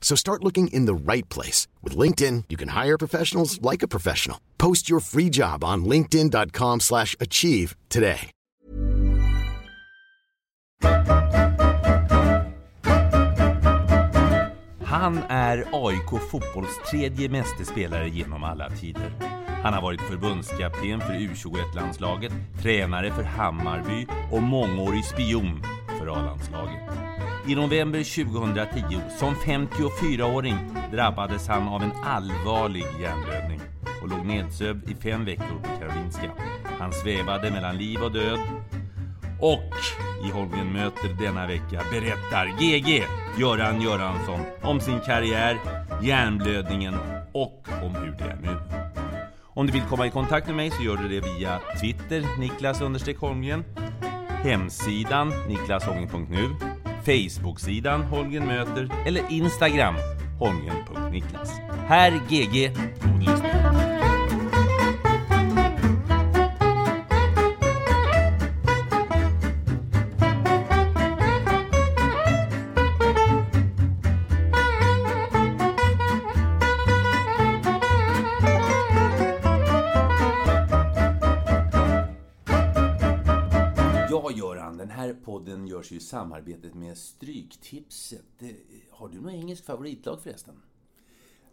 So start looking in the right place. With LinkedIn, you can hire professionals like a professional. Post your free job on linkedin.com slash achieve today. Han är AIK fotbolls tredje mästerspelare genom alla tider. Han har varit förbundskapten för U21-landslaget, tränare för Hammarby och mångårig spion för A-landslaget. I november 2010, som 54-åring, drabbades han av en allvarlig hjärnblödning och låg nedsövd i fem veckor på Karolinska. Han svävade mellan liv och död och i Holmgren möter denna vecka berättar GG Göran Göransson om sin karriär, hjärnblödningen och om hur det är nu. Om du vill komma i kontakt med mig så gör du det via Twitter, Niklas Holmgren, hemsidan niklasholmgren.nu, Facebook-sidan Holmgren möter eller Instagram holmgren.niklas. Här GG, god lyssning. Görs ju samarbetet med Stryktipset. Har du något engelskt favoritlag förresten?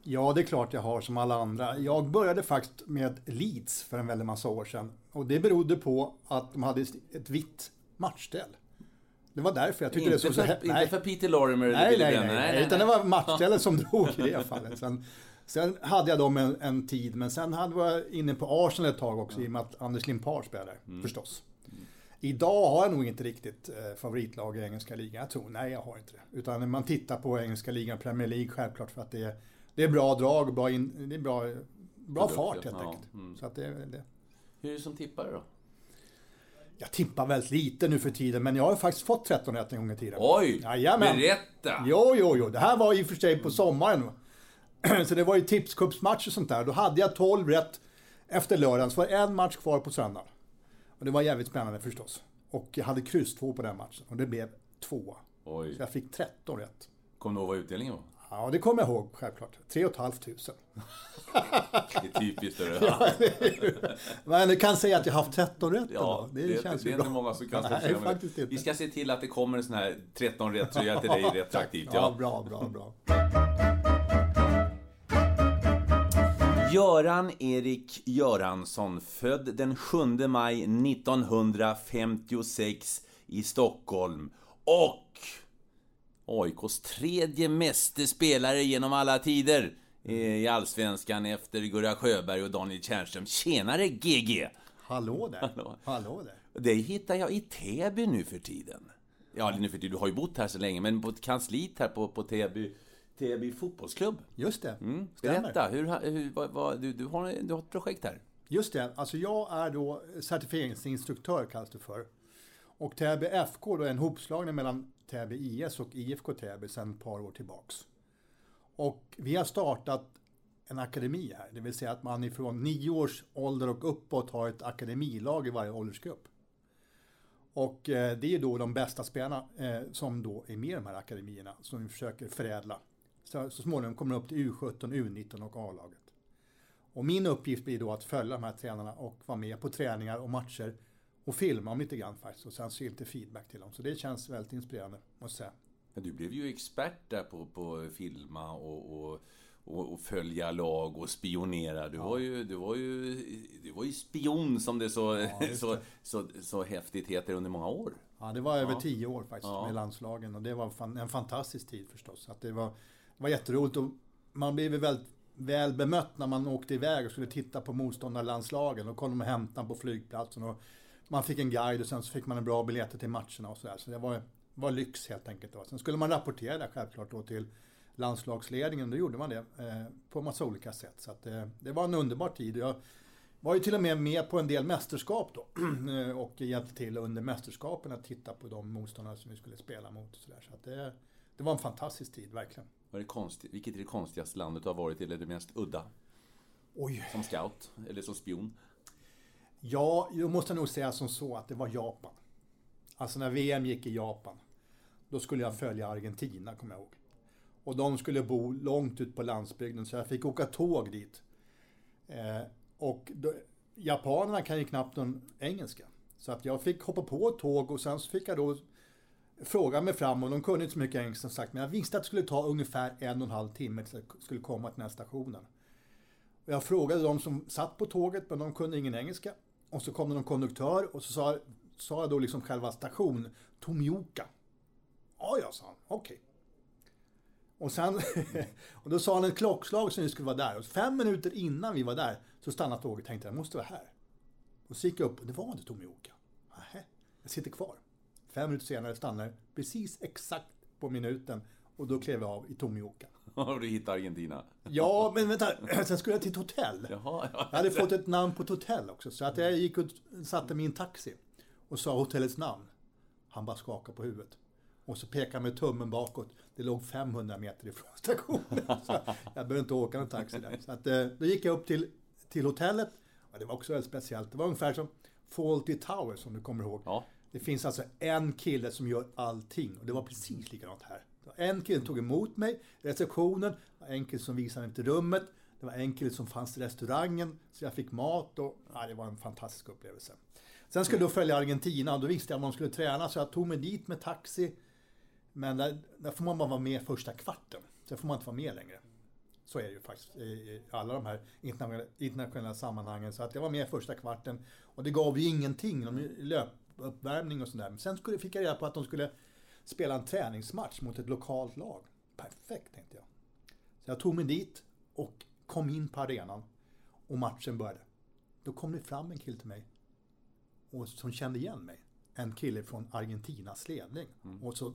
Ja, det är klart jag har som alla andra. Jag började faktiskt med Leeds för en väldig massa år sedan. Och det berodde på att de hade ett vitt matchställ. Det var därför jag tyckte Inte det såg så... för, hä- inte för Peter Lorimer eller Nej, nej, Brennan. nej, nej, utan det var matchstället som drog i det fallet. Sen, sen hade jag dem en, en tid, men sen hade jag inne på Arsenal ett tag också i och med att Anders Limpar spelade Mm. förstås. Idag har jag nog inte riktigt eh, favoritlag i engelska ligan. Jag tror, nej jag har inte det. Utan när man tittar på engelska ligan, Premier League, självklart för att det är, det är bra drag, bra, in, det är bra, bra fart helt ja, enkelt. mm. Så att det, är det. Hur är det som tippare då? Jag tippar väldigt lite nu för tiden, men jag har faktiskt fått 13 rätt en gång i tiden. Oj! Jajamän. Berätta! Jo, jo, jo. Det här var i och för sig på sommaren. Så det var ju tipscupsmatch och sånt där. Då hade jag 12 rätt efter lördagen. Så var det en match kvar på söndagen. Och det var jävligt spännande förstås. Och jag hade kryss 2 på den matchen. Och det blev 2. Oj. Så jag fick 13 rätt. Kommer du ihåg vad utdelningen var? Ja, det kommer jag ihåg självklart. 3 500. Det är typiskt. Ja, Men du kan säga att jag har haft 13 rätt ja, ändå. det, Det, det, känns det ju är bra. inte många som kan Nej, med det. faktiskt inte. Vi ska se till att det kommer en sån här 13 rätt tröja till dig retroaktivt. Ja, Ja. bra, bra, bra. Göran Erik Göransson, född den 7 maj 1956 i Stockholm. Och AIKs tredje meste spelare genom alla tider eh, i Allsvenskan efter Gurra Sjöberg och Daniel Tjärnström. Tjenare GG! Hallå där. Hallå. Hallå där. Det hittar jag i Täby nu för tiden. Ja, nu för tiden, du har ju bott här så länge, men på kansliet här på, på Täby, Täby fotbollsklubb. Just det. Mm, Stämmer. berätta, hur, hur, vad, vad, du, du, har, du har ett projekt här. Just det, alltså jag är då certifieringsinstruktör kallas det för. Och Täby FK då är en hopslagning mellan Täby IS och IFK Täby sedan ett par år tillbaks. Och vi har startat en akademi här, det vill säga att man ifrån nio års ålder och uppåt har ett akademilag i varje åldersgrupp. Och eh, det är då de bästa spelarna eh, som då är med i de här akademierna som vi försöker förädla. Så, så småningom kommer de upp till U17, U19 och A-laget. Och min uppgift blir då att följa de här tränarna och vara med på träningar och matcher och filma dem lite grann faktiskt och sen se lite feedback till dem. Så det känns väldigt inspirerande, måste jag säga. Ja, du blev ju expert där på, på filma och, och, och, och följa lag och spionera. Du, var ju, du, var ju, du var ju spion som det så, Ja, just så, det. så, så häftigt heter under många år. Ja, det var över Ja. tio år faktiskt Ja. med landslagen och det var en fantastisk tid förstås. Att det, var, det var jätteroligt och man blev väldigt väl bemött när man åkte iväg och skulle titta på motståndarlandslagen. Och kom de och hämtade på flygplatsen och man fick en guide och sen så fick man en bra biljetter till matcherna och sådär. Så det var, var lyx helt enkelt. Då. Sen skulle man rapportera det självklart då till landslagsledningen. Då gjorde man det eh, på massa olika sätt. Så att, eh, det var en underbar tid. Jag var ju till och med med på en del mästerskap då. Eh, och hjälpte till under mästerskapen att titta på de motståndare som vi skulle spela mot. Och så där. Så att det, det var en fantastisk tid, verkligen. Vad är det konstigt, vilket är det konstigaste landet du har varit i, eller det mest udda? Oj. Som scout, eller som spion? Ja, jag måste nog säga som så att det var Japan. Alltså när VM gick i Japan, då skulle jag följa Argentina, kommer jag ihåg. Och de skulle bo långt ut på landsbygden, så jag fick åka tåg dit. Eh, och då, japanerna kan ju knappt någon engelska. Så att jag fick hoppa på ett tåg och sen så fick jag då fråga mig fram och de kunde inte så mycket engelska som sagt, men jag visste att det skulle ta ungefär en och en halv timme tills jag skulle komma till den här stationen. Och jag frågade de som satt på tåget, men de kunde ingen engelska. Och så kom det någon konduktör och så sa, sa jag då liksom själva station, Tomioka. Ja, ja, sa han. Okej. Och sen, och då sa han ett klockslag som vi skulle vara där. Och fem minuter innan vi var där så stannade tåget och tänkte jag måste vara här. Och så gick jag upp och det var inte Tomioka. Nähä, jag sitter kvar. Fem minuter senare stannar precis exakt på minuten och då klev jag av i Tomioka. Har du hittat Argentina? Ja, men vänta, sen skulle jag till ett hotell. Jaha, ja. Jag hade fått ett namn på ett hotell också, så att jag gick och satte mig i en taxi och sa hotellets namn. Han bara skakade på huvudet. Och så pekade han med tummen bakåt. Det låg 500 meter ifrån stationen. Så jag behövde inte åka någon taxi där. Så att, eh, då gick jag upp till, till hotellet. Och det var också väldigt speciellt. Det var ungefär som Fawlty Tower som du kommer ihåg. Ja. Det finns alltså en kille som gör allting och det var precis likadant här. En kille tog emot mig i receptionen, det var en kille som visade mig till rummet, det var en kille som fanns i restaurangen, så jag fick mat och ja, det var en fantastisk upplevelse. Sen skulle jag följa Argentina och då visste jag om de skulle träna så jag tog mig dit med taxi. Men där, där får man bara vara med första kvarten, sen får man inte vara med längre. Så är det ju faktiskt i i alla de här internationella, internationella sammanhangen. Så att jag var med första kvarten och det gav ju ingenting om löpuppvärmning och sådär. Men sen skulle, fick jag reda på att de skulle spela en träningsmatch mot ett lokalt lag. Perfekt tänkte jag. Så jag tog mig dit och kom in på arenan och matchen började. Då kom det fram en kille till mig och som kände igen mig. En kille från Argentinas ledning. Och så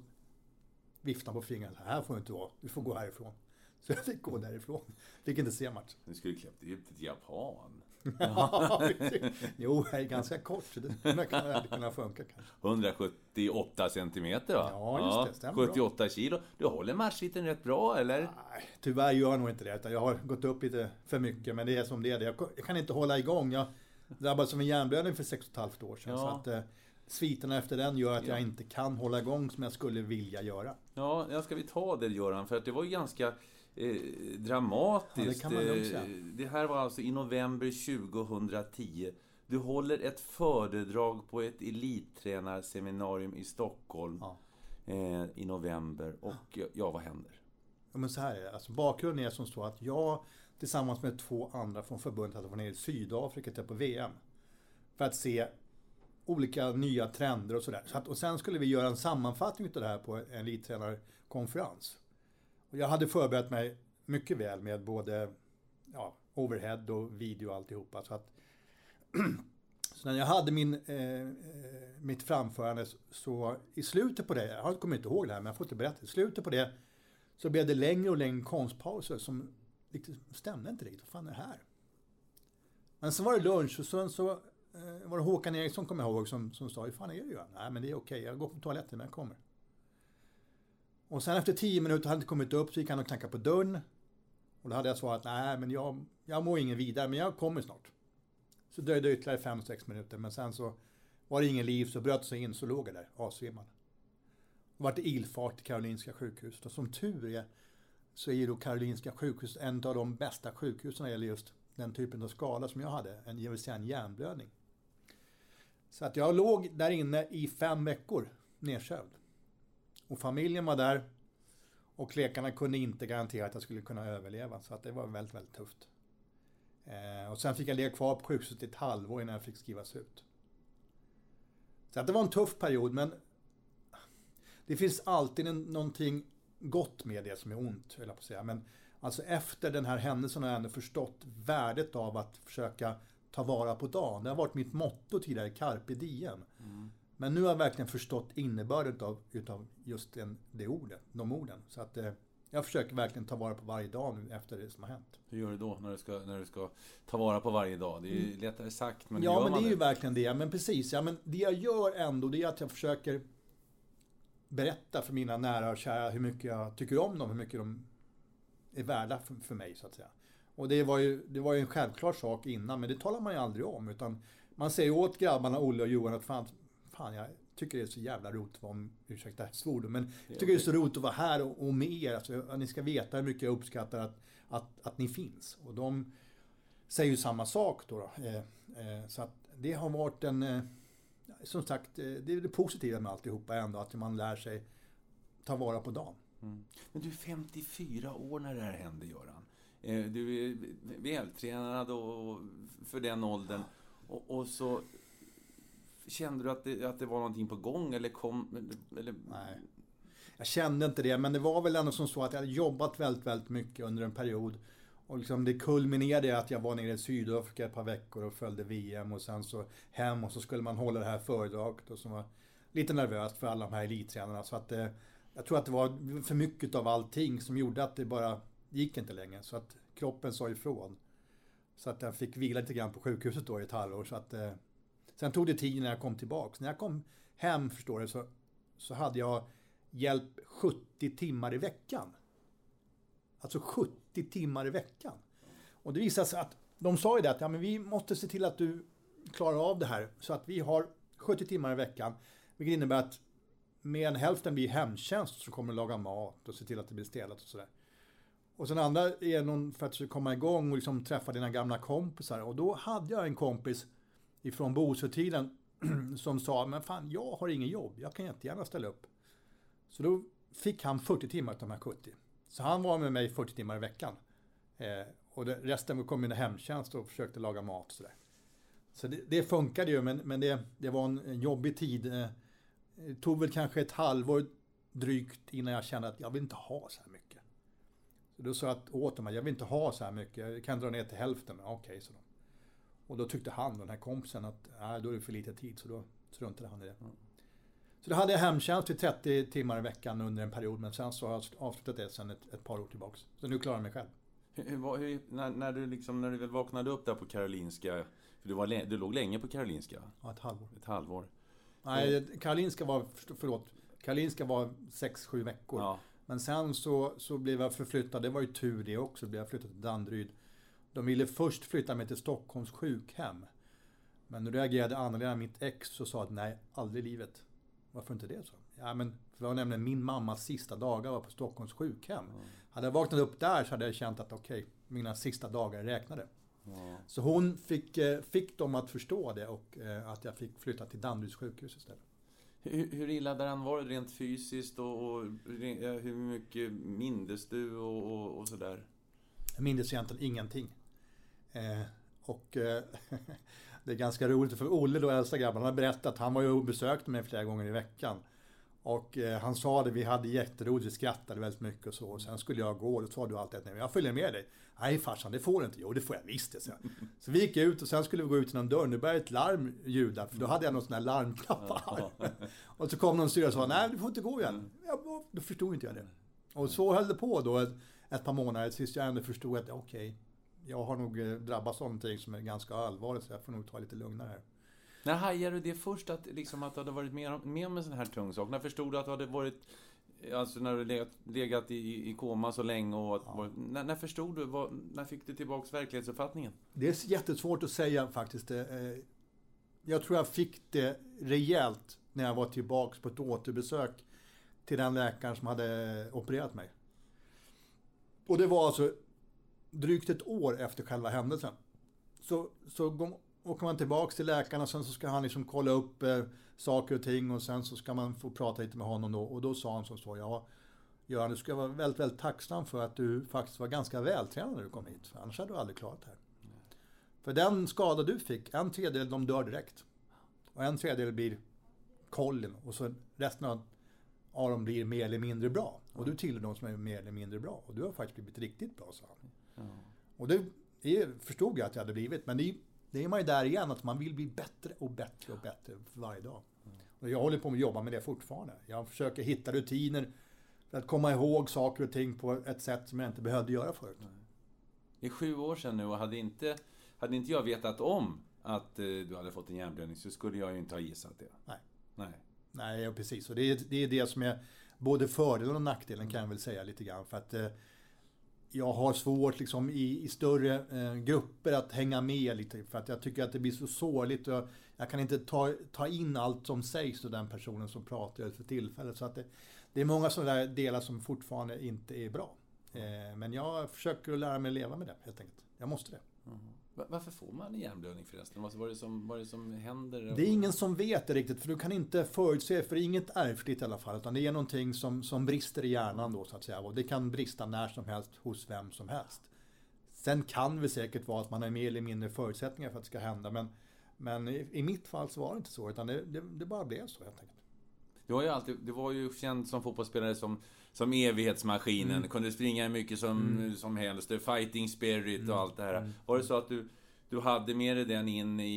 viftade han på. Så här får du inte vara. Du får gå härifrån. Så jag fick gå därifrån. Fick inte se matchen. Du skulle kläppt ut till Japan. jo, jag är ganska kort. Så det kunna, hade kunnat funka kanske. 178 centimeter va? Ja, just det. Stämmer 78 kilo. Du håller matchhitten rätt bra, eller? Nej, tyvärr gör jag nog inte det. Utan jag har gått upp lite för mycket. Men det är som det är. Jag kan inte hålla igång. Jag drabbades av en hjärnblödning för sex och ett halvt år sedan. Ja. Så att, eh, sviterna efter den gör att Ja. jag inte kan hålla igång som jag skulle vilja göra. Ja, ja, ska vi ta det Göran? För att det var ju ganska eh, dramatiskt. Ja, det. Eh, det här var alltså i november 2010. Du håller ett föredrag på ett elittränarseminarium i Stockholm Ja. eh, i november. Och ja, vad händer? Ja, men så här är det. Alltså, bakgrunden är som så att jag tillsammans med två andra från förbundet hade varit nere i Sydafrika till på VM. För att se olika nya trender och sådär. Så att, och sen skulle vi göra en sammanfattning av det här på en elittränarkonferens. Och jag hade förberett mig mycket väl med både ja, overhead och video och alltihopa. Så, att, så när jag hade min, eh, eh, mitt framförande så, så i slutet på det, jag kommer inte ihåg det här men jag får inte berätta, i slutet på det så blev det längre och längre konstpauser som liksom stämde inte riktigt. Vad fan är det här? Men sen var det lunch och sen så eh, var det Håkan Eriksson, kommer jag ihåg, som, som sa Hur fan är det Johan? Nej men det är okej, jag går på toaletten men jag kommer. Och sen efter tio minuter hade han inte kommit upp så gick han och knackade på dörren. Och då hade jag svarat nej men jag, jag mår ingen vidare men jag kommer snart. Så dröjde det ytterligare fem sex minuter men sen så var det ingen liv så bröt sig in så låg jag där avsvimmad. Och vart ilfart till Karolinska sjukhuset och som tur är så är ju då Karolinska sjukhuset en av de bästa sjukhusen när det gäller just den typen av skada som jag hade, en, det vill säga en hjärnblödning. Så att jag låg där inne i fem veckor nedsövd. Och familjen var där Och läkarna kunde inte garantera att jag skulle kunna överleva, så att det var väldigt, väldigt tufft. Eh, och sen fick jag ligga kvar på sjukhuset i ett halvår innan jag fick skrivas ut. Så att det var en tuff period, men det finns alltid en, någonting gott med det som är ont, höll jag på att säga. Men alltså efter den här händelsen har jag ändå förstått värdet av att försöka ta vara på dagen. Det har varit mitt motto tidigare, carpe diem. Mm. Men nu har jag verkligen förstått innebörden av utav just den, det ordet, de orden. Så att eh, jag försöker verkligen ta vara på varje dag nu efter det som har hänt. Hur gör du då när du ska, när du ska ta vara på varje dag? Det är ju mm. lättare sagt, men Ja, men det är ju verkligen det. Men precis, ja, men det jag gör ändå, det är att jag försöker berätta för mina nära och kära hur mycket jag tycker om dem, hur mycket de är värda för, för mig, så att säga. Och det var, ju, det var ju en självklar sak innan, men det talar man ju aldrig om. Utan man säger åt grabbarna, Olle och Johan, att fan, fan jag tycker det är så jävla roligt att vara, ursäkta svordom, men jag tycker det är så roligt att vara här och, och med er. Alltså, ni ska veta hur mycket jag uppskattar att, att, att ni finns. Och de säger ju samma sak då. då. Eh, eh, så att det har varit en... Eh, som sagt, eh, det är det positiva med alltihopa ändå, att man lär sig ta vara på dagen. Mm. Men du är 54 år när det här hände, Göran. Eh, du är vältränad och för den åldern. Och, och så Kände du att det, att det var någonting på gång eller kom... Eller... Nej. Jag kände inte det, men det var väl ändå som så att jag hade jobbat väldigt, väldigt mycket under en period. Och liksom det kulminerade i att jag var nere i Sydafrika ett par veckor och följde VM och sen så hem och så skulle man hålla det här föredraget och så var lite nervöst för alla de här elittränarna. Så att det, jag tror att det var för mycket av allting som gjorde att det bara gick inte längre. Så att kroppen sa ifrån. Så att jag fick vila lite grann på sjukhuset då i ett halvår. Så att, eh, sen tog det tid när jag kom tillbaks. När jag kom hem, förstår du, så, så hade jag hjälp 70 timmar i veckan. Alltså 70 timmar i veckan. Och det visade sig att de sa ju det att ja, men vi måste se till att du klarar av det här. Så att vi har 70 timmar i veckan. Vilket innebär att mer än hälften blir hemtjänst som kommer att laga mat och se till att det blir städat och sådär. Och sen andra är någon för att komma igång och liksom träffa dina gamla kompisar. Och då hade jag en kompis ifrån Bosötiden som sa, men fan jag har ingen jobb, jag kan jättegärna ställa upp. Så då fick han 40 timmar av de här 70. Så han var med mig 40 timmar i veckan. Eh, och det, resten kom in i hemtjänst och försökte laga mat och sådär. Så det, det funkade ju, men, men det, det var en, en jobbig tid. Eh, det tog väl kanske ett halvår drygt innan jag kände att jag vill inte ha så här mycket. Då sa jag åt dem att jag vill inte ha så här mycket, jag kan dra ner till hälften. Okej, okay, så då. Och då tyckte han, den här kompisen, att nej, då är det för lite tid, så då struntade han i det. Mm. Så då hade jag hemtjänst i 30 timmar i veckan under en period, men sen så har jag avslutat det sen ett, ett par år tillbaks. Så nu klarar jag mig själv. Hur, hur, när, när, du liksom, när du väl vaknade upp där på Karolinska, för du, var, du låg länge på Karolinska? Ja, ett halvår. Ett halvår. Nej, Karolinska var, förlåt, Karolinska var 6-7 veckor. Ja. Men sen så, så blev jag förflyttad, det var ju tur det också, blev jag flyttad till Danderyd. De ville först flytta mig till Stockholms sjukhem. Men nu reagerade annorlunda mitt ex och sa att nej, aldrig i livet. Varför inte det? så? Ja, men det var nämligen min mammas sista dagar var på Stockholms sjukhem. Mm. Hade jag vaknat upp där så hade jag känt att okej, okay, mina sista dagar är räknade. Mm. Så hon fick, eh, fick dem att förstå det och eh, att jag fick flytta till Danderyds sjukhus istället. Hur, hur illa däran var det rent fysiskt och, och, hur mycket mindes du och, och, och sådär? Jag mindes egentligen ingenting. Eh, och eh, det är ganska roligt för Olle då, äldsta grabben, han har berättat att han var ju och besökte mig flera gånger i veckan. Och eh, han sa det, vi hade jätteroligt, vi skrattade väldigt mycket och så. Och sen skulle jag gå och då sa du alltid att nej, jag följer med dig. Nej farsan, det får du inte. Jo, det får jag visst det. Så, så vi gick ut och sen skulle vi gå ut genom dörren. Nu började ett larm ljuda, för då hade jag någon sån här larmknappar. och så kom någon syrra och sa, nej du får inte gå igen. Ja, då förstod inte jag det. Och så höll det på då ett, ett par månader tills jag ändå förstod att okej, okay, jag har nog eh, drabbats av någonting som är ganska allvarligt så jag får nog ta lite lugnare här. När hajade du det först, att, liksom, att du hade varit med, med om en sån här tung sak? När förstod du att du hade varit... Alltså när du legat, legat i, i koma så länge och... Att, ja. när, när, förstod du? Vad, när fick du tillbaks verklighetsuppfattningen? Det är jättesvårt att säga faktiskt. Eh, jag tror jag fick det rejält när jag var tillbaks på ett återbesök till den läkaren som hade opererat mig. Och det var alltså drygt ett år efter själva händelsen. Så, så åker man tillbaks till läkaren och sen så ska han liksom kolla upp eh, saker och ting och sen så ska man få prata lite med honom då. Och då sa han som så, ja, Göran, du ska vara väldigt, väldigt tacksam för att du faktiskt var ganska vältränad när du kom hit. För annars hade du aldrig klarat det här. För den skada du fick, en tredjedel de dör direkt. Och en tredjedel blir kollin och så resten av, av dem blir mer eller mindre bra. Och du tillhör de som är mer eller mindre bra. Och du har faktiskt blivit riktigt bra, sa han. Ja. Och det, det förstod jag att jag hade blivit. Men det, det är man ju där igen, att man vill bli bättre och bättre och bättre för varje dag. Och jag håller på att jobba med det fortfarande. Jag försöker hitta rutiner för att komma ihåg saker och ting på ett sätt som jag inte behövde göra förut. Det är sju år sedan nu och hade inte, hade inte jag vetat om att eh, du hade fått en hjärnblödning så skulle jag ju inte ha gissat det. Nej. Nej, Nej precis. Och det är, det är det som är både fördelen och nackdelen kan jag väl säga lite grann. För att eh, jag har svårt liksom i, i större eh, grupper att hänga med lite. För att jag tycker att det blir så sårligt. Och jag, jag kan inte ta, ta in allt som sägs av den personen som pratar för tillfället. Så att det, det är många sådana där delar som fortfarande inte är bra. Eh, men jag försöker att lära mig att leva med det helt enkelt. Jag måste det. Mm. Varför får man en hjärnblödning förresten? Vad är det som, vad är det som händer? Det är ingen som vet det riktigt, för du kan inte förutse, för det är inget ärftligt i alla fall, utan det är någonting som, som brister i hjärnan då så att säga. Och det kan brista när som helst hos vem som helst. Sen kan det säkert vara att man har mer eller mindre förutsättningar för att det ska hända, men, men i, i mitt fall så var det inte så, utan det, det, det bara blev så helt enkelt. Du, har ju alltid, du var ju känd som fotbollsspelare som, som evighetsmaskinen. Mm. Kunde springa hur mycket som, mm. som helst. Fighting spirit och mm. allt det här. Mm. Var det så att du, du hade med dig den in i,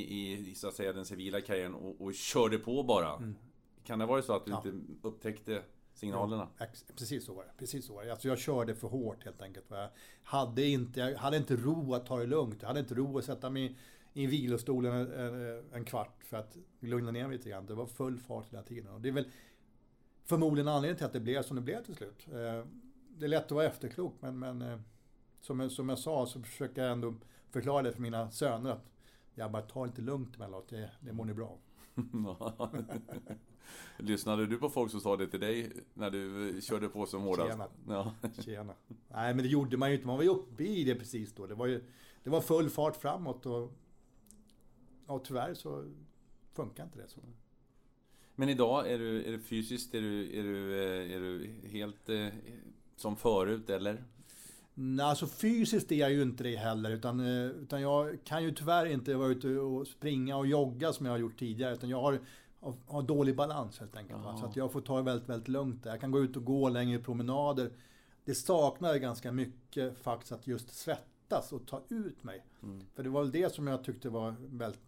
i, så att säga, den civila karriären och, och körde på bara? Mm. Kan det vara så att du ja. inte upptäckte signalerna? Ja, precis så var det. Precis så var det. Alltså jag körde för hårt helt enkelt. Jag hade inte, jag hade inte ro att ta det lugnt. Jag hade inte ro att sätta mig i vilostolen en, en, en kvart för att lugna ner mig lite grann. Det var full fart hela tiden. Och det är väl förmodligen anledningen till att det blev som det blev till slut. Eh, det är lätt att vara efterklok men, men eh, som, som jag sa så försöker jag ändå förklara det för mina söner att jag bara tar lite lugnt emellanåt, det, det mår ni bra Lyssnade du på folk som sa det till dig när du körde på som hårdast? Tjena. Ja. Tjena. Nej men det gjorde man ju inte, man var ju uppe i det precis då. Det var ju det var full fart framåt och, och tyvärr så funkar inte det så. Men idag, är du, är du fysiskt, är du, är du, eh, är du helt eh, som förut eller? Nej, alltså fysiskt är jag ju inte det heller. Utan, eh, utan jag kan ju tyvärr inte vara ute och springa och jogga som jag har gjort tidigare. Utan jag har, har dålig balans helt enkelt. Så att jag får ta det väldigt, väldigt lugnt. Jag kan gå ut och gå längre promenader. Det saknar ganska mycket faktiskt att just svettas och ta ut mig. Mm. För det var väl det som jag tyckte var väldigt...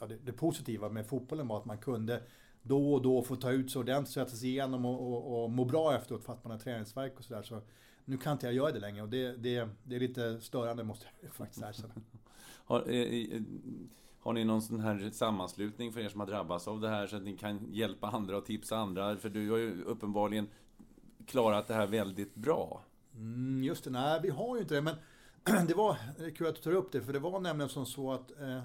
Ja, det, det positiva med fotbollen var att man kunde då och då få ta ut sig ordentligt, sätta sig igenom och, och, och må bra efteråt för att man har träningsverk och sådär. Så nu kan inte jag göra det längre och det, det, det är lite störande måste jag faktiskt erkänna. har, eh, har ni någon sån här sammanslutning för er som har drabbats av det här så att ni kan hjälpa andra och tipsa andra? För du har ju uppenbarligen klarat det här väldigt bra. Mm, just det, nej vi har ju inte det. Men det var kul att du tar upp det, för det var nämligen som så att eh,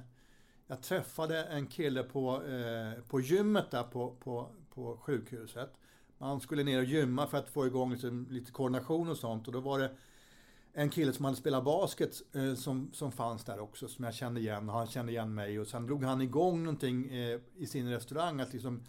jag träffade en kille på, eh, på gymmet där på, på, på sjukhuset. Man skulle ner och gymma för att få igång lite, lite koordination och sånt. Och då var det en kille som hade spelat basket eh, som, som fanns där också, som jag kände igen. Han kände igen mig. Och sen drog han igång någonting eh, i sin restaurang. Att liksom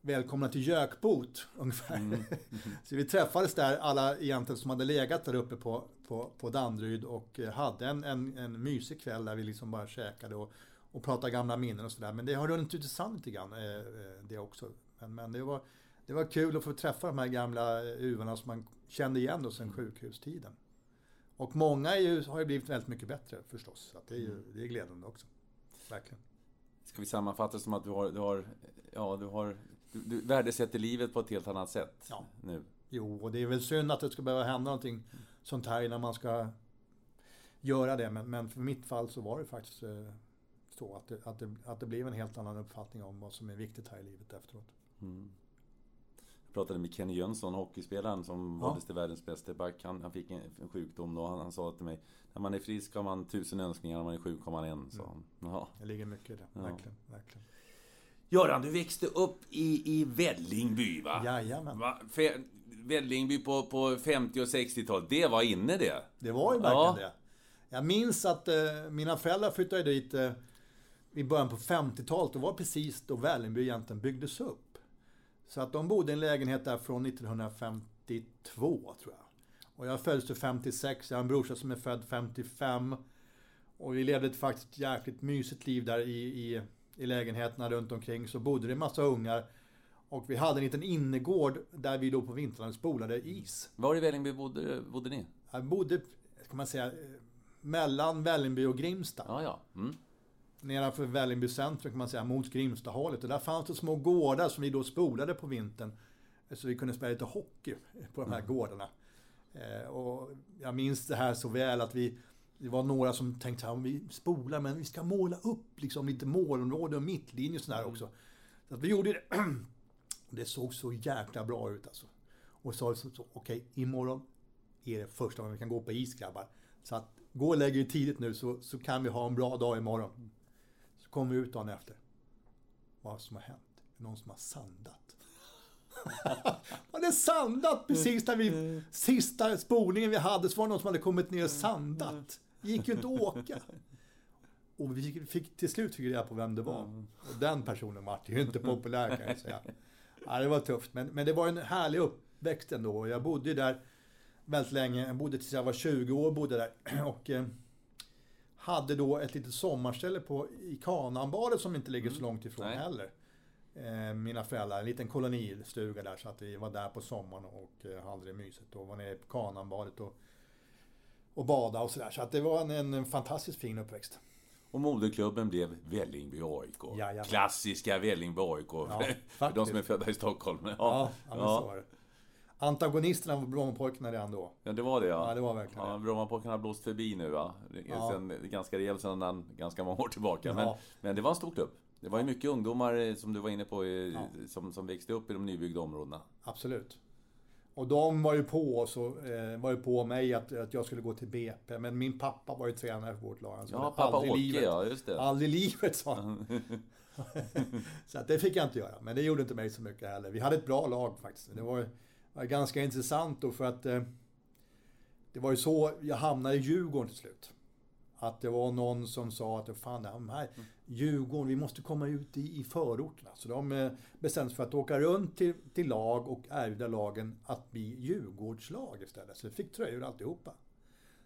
Välkomna till Gökbot, ungefär. Mm. Mm. så vi träffades där, alla egentligen som hade legat där uppe på, på, på Danderyd och eh, hade en, en, en mysig kväll där vi liksom bara käkade och, och pratade gamla minnen och sådär. Men det har runnit ut i sand lite grann, eh, eh, det också. Men, men det var det var kul att få träffa de här gamla uvarna som man kände igen då sedan sjukhustiden. Och många ju, har ju blivit väldigt mycket bättre förstås. Så det är ju mm. det är glädjande också. Verkligen. Ska vi sammanfatta det som att du har, du har, ja, du har, du, du värdesätter livet på ett helt annat sätt ja. nu? Jo, och det är väl synd att det ska behöva hända någonting sånt här innan man ska göra det. Men, men för mitt fall så var det faktiskt eh, så att det, att, det, att det blev en helt annan uppfattning om vad som är viktigt här i livet efteråt. Mm. Jag pratade med Kenny Jönsson, hockeyspelaren som ja. valdes till världens bästa back. Han, han fick en, en, sjukdom då. Han, han, sa till mig När man är frisk har man tusen önskningar, när man är sjuk har man en. Så. Mm. Ja. Det ligger mycket i det. Ja. Verkligen, verkligen. Göran, du växte upp i, i Vällingby va? Jajamän. Va? Vällingby på, på 50 och 60-talet, det var inne det? Det var ju verkligen ja. det. Jag minns att eh, mina föräldrar flyttade dit eh, i början på 50-talet. Det var precis då Vällingby egentligen byggdes upp. Så att de bodde i en lägenhet där från 1950 52 tror jag. Och jag föddes till 56, jag har en brorsa som är född 55. Och vi levde ett faktiskt jäkligt mysigt liv där i, i, i lägenheterna runt omkring. Så bodde det en massa ungar. Och vi hade en liten innergård där vi då på vintrarna spolade is. Var i Vällingby bodde, bodde ni? Jag bodde, ska man säga, mellan Vällingby och Grimsta. Ja, ja. Mm. Nedanför Vällingby centrum kan man säga, mot Grimstahållet. Och där fanns det små gårdar som vi då spolade på vintern. Så vi kunde spela lite hockey på de här mm. gårdarna. Eh, och jag minns det här så väl att vi, det var några som tänkte att vi spolar men vi ska måla upp liksom lite målområde och mittlinje och sådär också. Så att vi gjorde det. Det såg så jäkla bra ut alltså. Och sa så, så okej, okay, imorgon är det första gången vi kan gå på is grabbar. Så att gå och lägg er tidigt nu så, så kan vi ha en bra dag imorgon. Så kom vi ut dagen efter. Vad som har hänt? Någon som har sandat. Man hade sandat precis när vi, sista spolningen vi hade, så var det någon som hade kommit ner och sandat. Det gick ju inte att åka. Och vi fick, fick till slut fick reda på vem det var. Och den personen var ju inte populär kan jag säga. Ja, det var tufft. Men, men det var en härlig uppväxt ändå. Jag bodde där väldigt länge. Jag bodde tills jag var 20 år. Bodde där. Och eh, hade då ett litet sommarställe på, i Kananbadet som inte ligger så mm. långt ifrån Nej. heller. Eh, mina föräldrar, en liten kolonistuga där. Så att vi var där på sommaren och eh, hade det mysigt. Och var nere på Kananbadet och, och badade och sådär. Så att det var en, en fantastiskt fin uppväxt. Och moderklubben blev Vällingby AIK. Jajamän. Klassiska Vällingby AIK. Ja, för de som är födda i Stockholm. Ja, ja, ja. så var det. Antagonisterna var Brommapojkarna redan då. Ja, det var det ja. Ja, det var verkligen ja, Brommapojkarna har blåst förbi nu va. Ja. Sen, ganska rejält sedan ganska många år tillbaka. Men, men det var en stor klubb. Det var ju mycket ungdomar, eh, som du var inne på, ja. som, som växte upp i de nybyggda områdena. Absolut. Och de var ju på oss och eh, var ju på mig att, att jag skulle gå till BP. Men min pappa var ju tränare för vårt lag. Ja, pappa Åke, livet, ja, just det. Aldrig i livet, sa han. så att det fick jag inte göra. Men det gjorde inte mig så mycket heller. Vi hade ett bra lag faktiskt. Det var, var ganska intressant då för att eh, det var ju så jag hamnade i Djurgården till slut. Att det var någon som sa att fan, de här Djurgården, vi måste komma ut i, i förorterna. Så de eh, bestämde sig för att åka runt till, till lag och erbjuda lagen att bli Djurgårdslag istället. Så vi fick tröjor alltihopa.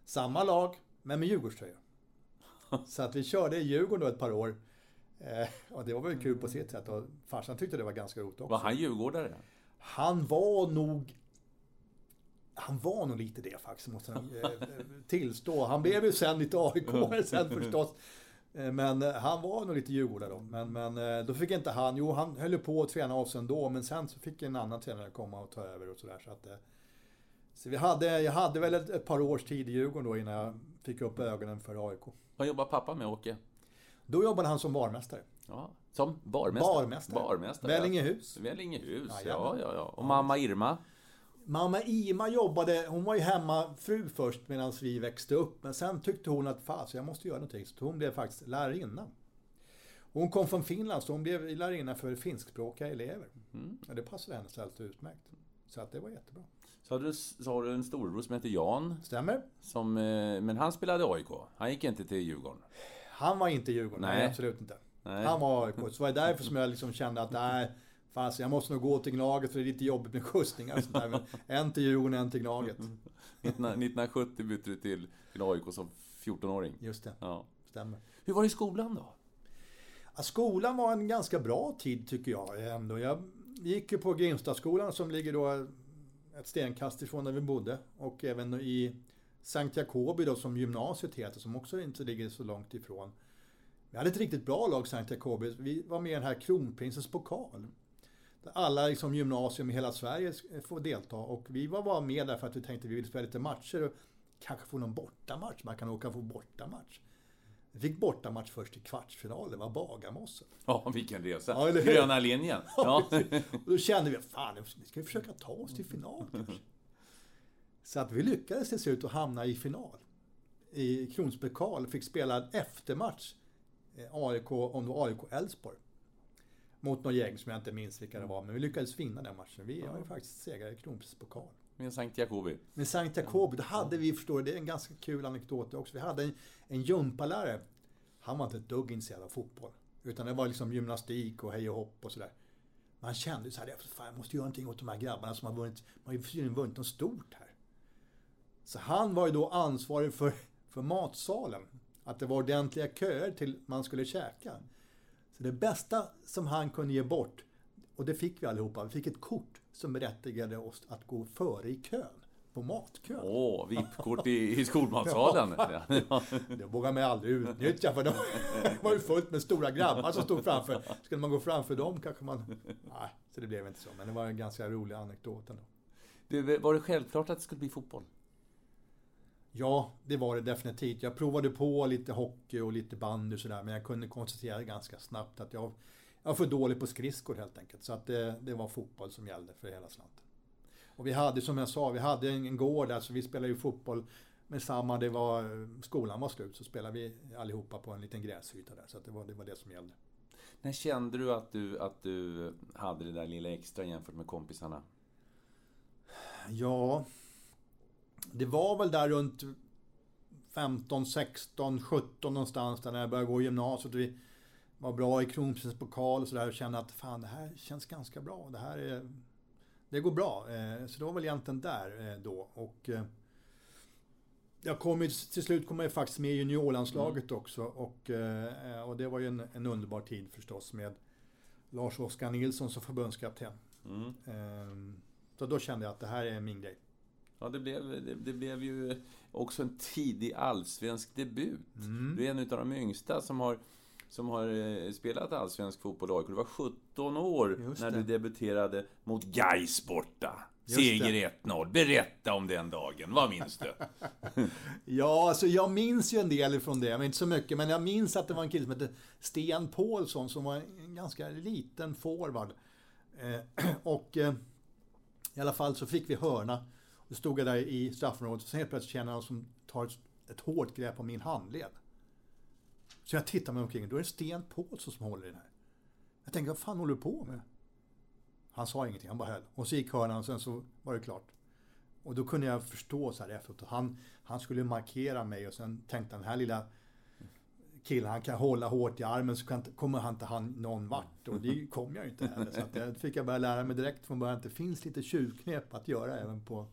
Samma lag, men med Djurgårdströjor. Så att vi körde i Djurgården då ett par år. Eh, och det var väl kul på sitt sätt. Och farsan tyckte det var ganska roligt också. Var han djurgårdare? Han var nog han var nog lite det faktiskt, måste jag eh, tillstå. Han blev ju sen lite aik sen förstås. Eh, men eh, han var nog lite Djurgårdare då. Men, men då fick inte han, jo han höll på att träna av sig ändå, men sen så fick en annan tränare komma och ta över och sådär. Så, att, så vi hade, jag hade väl ett, ett, par års tid i Djurgården då innan jag fick upp ögonen för AIK. Vad jobbar pappa med Åke? Då jobbade han som barmästare. Ja, som barmästare? Barmästare. barmästare. Vällingehus. Vällingehus, ja, ja, ja. Och mamma Irma? Mamma Ima jobbade, hon var ju hemmafru först medan vi växte upp. Men sen tyckte hon att fast jag måste göra någonting. Så hon blev faktiskt lärarinna. Hon kom från Finland så hon blev lärarinna för finskspråkiga elever. Mm. Och det passade henne alldeles utmärkt. Så att det var jättebra. Så, hade du, så har du en storebror som heter Jan. Stämmer. Som, eh, men han spelade AIK. Han gick inte till Djurgården. Han var inte i Djurgården, nej, nej absolut inte. Nej. Han var AIK. Så var det därför som jag liksom kände att nej, Fast jag måste nog gå till Gnaget för det är lite jobbigt med skjutsningar. Men en till Djurgården, en till Gnaget. 1970 bytte du till, till AIK som 14-åring. Just det, ja. stämmer. Hur var det i skolan då? Ja, skolan var en ganska bra tid tycker jag ändå. Jag gick ju på Grimstadsskolan som ligger då ett stenkast ifrån där vi bodde. Och även i Sankt Jacobi då som gymnasiet heter, som också inte ligger så långt ifrån. Vi hade ett riktigt bra lag, Sankt Jacobi. Vi var med i den här Kronprinsens pokal alla liksom gymnasium i hela Sverige får delta. Och vi var bara med där för att vi tänkte att vi ville spela lite matcher och kanske få någon bortamatch. Man kan åka på bortamatch. Vi fick bortamatch först i kvartsfinal, det var Bagarmossen. Ja, vilken resa! Ja, Gröna linjen! Ja. och då kände vi, fan, nu ska vi försöka ta oss till final kanske. Så att vi lyckades till slut att hamna i final. I Kronsbäck fick spela en eftermatch, AIK, om det var AIK Elfsborg mot något gäng som jag inte minns vilka det var. Men vi lyckades vinna den matchen. Vi har ju faktiskt segrat i Kronprispokal. Med Sankt Jacobi? Med Sankt Jacobi. Då hade vi, förstår du, det är en ganska kul anekdot också. Vi hade en, en gympalärare. Han var inte ett dugg intresserad av fotboll. Utan det var liksom gymnastik och hej och hopp och sådär. Man kände så här, fan jag måste göra någonting åt de här grabbarna som har vunnit, man har ju vunnit något stort här. Så han var ju då ansvarig för, för matsalen. Att det var ordentliga köer till man skulle käka. Så det bästa som han kunde ge bort, och det fick vi allihopa, vi fick ett kort som berättigade oss att gå före i kön. På matkön. Åh, VIP-kort i, i skolmatsalen. ja. Det vågade man aldrig utnyttja för det var ju fullt med stora grabbar som stod framför. Skulle man gå framför dem kanske man... Nej, så det blev inte så. Men det var en ganska rolig anekdot ändå. Du, var det självklart att det skulle bli fotboll? Ja, det var det definitivt. Jag provade på lite hockey och lite bandy och sådär, men jag kunde konstatera ganska snabbt att jag, jag var för dålig på skridskor helt enkelt. Så att det, det var fotboll som gällde för hela slanten. Och vi hade, som jag sa, vi hade en gård där, så vi spelade ju fotboll med samma, det var, skolan var slut, så spelade vi allihopa på en liten gräsyta där. Så det, var, det var det som gällde. När kände du att, du att du hade det där lilla extra jämfört med kompisarna? Ja, det var väl där runt 15, 16, 17 någonstans där när jag började gå i gymnasiet. Vi var bra i Kronprinsens pokal och sådär och kände att fan det här känns ganska bra. Det här är... Det går bra. Eh, så det var väl egentligen där eh, då. Och eh, jag kom till slut kom jag faktiskt med i juniorlandslaget mm. också. Och, och det var ju en, en underbar tid förstås med Lars-Oskar Nilsson som förbundskapten. Mm. Så då kände jag att det här är min grej. Ja, det blev, det, det, blev ju också en tidig allsvensk debut. Mm. Du är en av de yngsta som har, som har eh, spelat allsvensk fotboll i AIK. Du var 17 år när du debuterade mot Gais borta. Seger 1-0. Berätta om den dagen. Vad minns du? ja, alltså jag minns ju en del ifrån det, men inte så mycket. Men jag minns att det var en kille som hette Sten Paulsson som var en ganska liten forward. Eh, och eh, i alla fall så fick vi hörna då stod jag där i straffområdet och sen helt plötsligt känner jag någon som tar ett, ett hårt grepp om min handled. Så jag tittar mig omkring, då är det Sten Paulsson som håller i den här. Jag tänker, vad fan håller du på med? Han sa ingenting, han bara höll. Och så gick hörnan och sen så var det klart. Och då kunde jag förstå så här efteråt. Han, han skulle markera mig och sen tänkte han, den här lilla killen, han kan hålla hårt i armen så kan, kommer han inte han någon vart. Och det kom jag ju inte heller. Så att det fick jag börja lära mig direkt från början att det finns lite tjuvknep att göra även på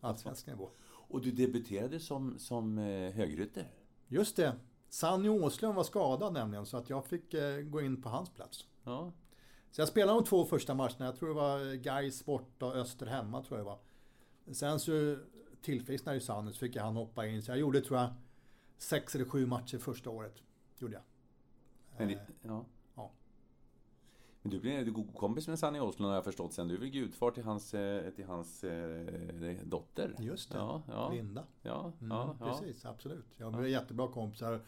allsvensk nivå. Och du debuterade som, som eh, högrytter? Just det. Sanny Åslund var skadad nämligen, så att jag fick eh, gå in på hans plats. Ja. Så jag spelade de två första matcherna. Jag tror det var Gais borta och Öster hemma, tror jag det var. Sen så tillfrisknade ju Sanny, så fick jag han hoppa in. Så jag gjorde, tror jag, sex eller sju matcher första året. Gjorde jag. Men, eh, ja. Du blev god kompis med Sanny Åslund har jag förstått sen. Du är väl gudfar till hans, eh, till hans eh, dotter? Just det, ja, ja. Linda. Ja, mm, ja, precis, absolut. Jag blev ja. jättebra kompisar.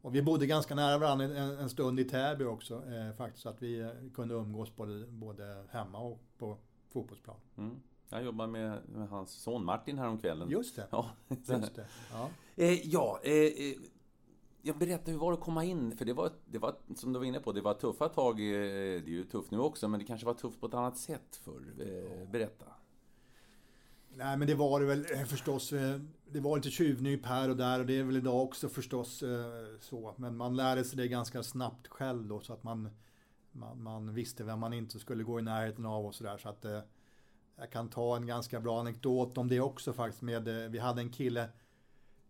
Och vi bodde ganska nära varandra en, en stund i Täby också. Eh, faktiskt, så att vi eh, kunde umgås både, både hemma och på fotbollsplan. Mm. Jag jobbar med, med, hans son Martin häromkvällen. Just det. Ja, Just det. ja. Eh, ja eh, jag berätta, hur var det att komma in? För det var, det var, som du var inne på, det var tuffa tag. Det är ju tufft nu också, men det kanske var tufft på ett annat sätt förr. Eh, berätta. Nej, men det var det väl eh, förstås. Eh, det var lite tjuvnyp här och där och det är väl idag också förstås så. Men man lärde sig det ganska snabbt själv då så att man, man, man visste vem man inte skulle gå i närheten av och sådär. Så att jag kan ta en ganska bra anekdot om det också faktiskt. Med, vi hade en kille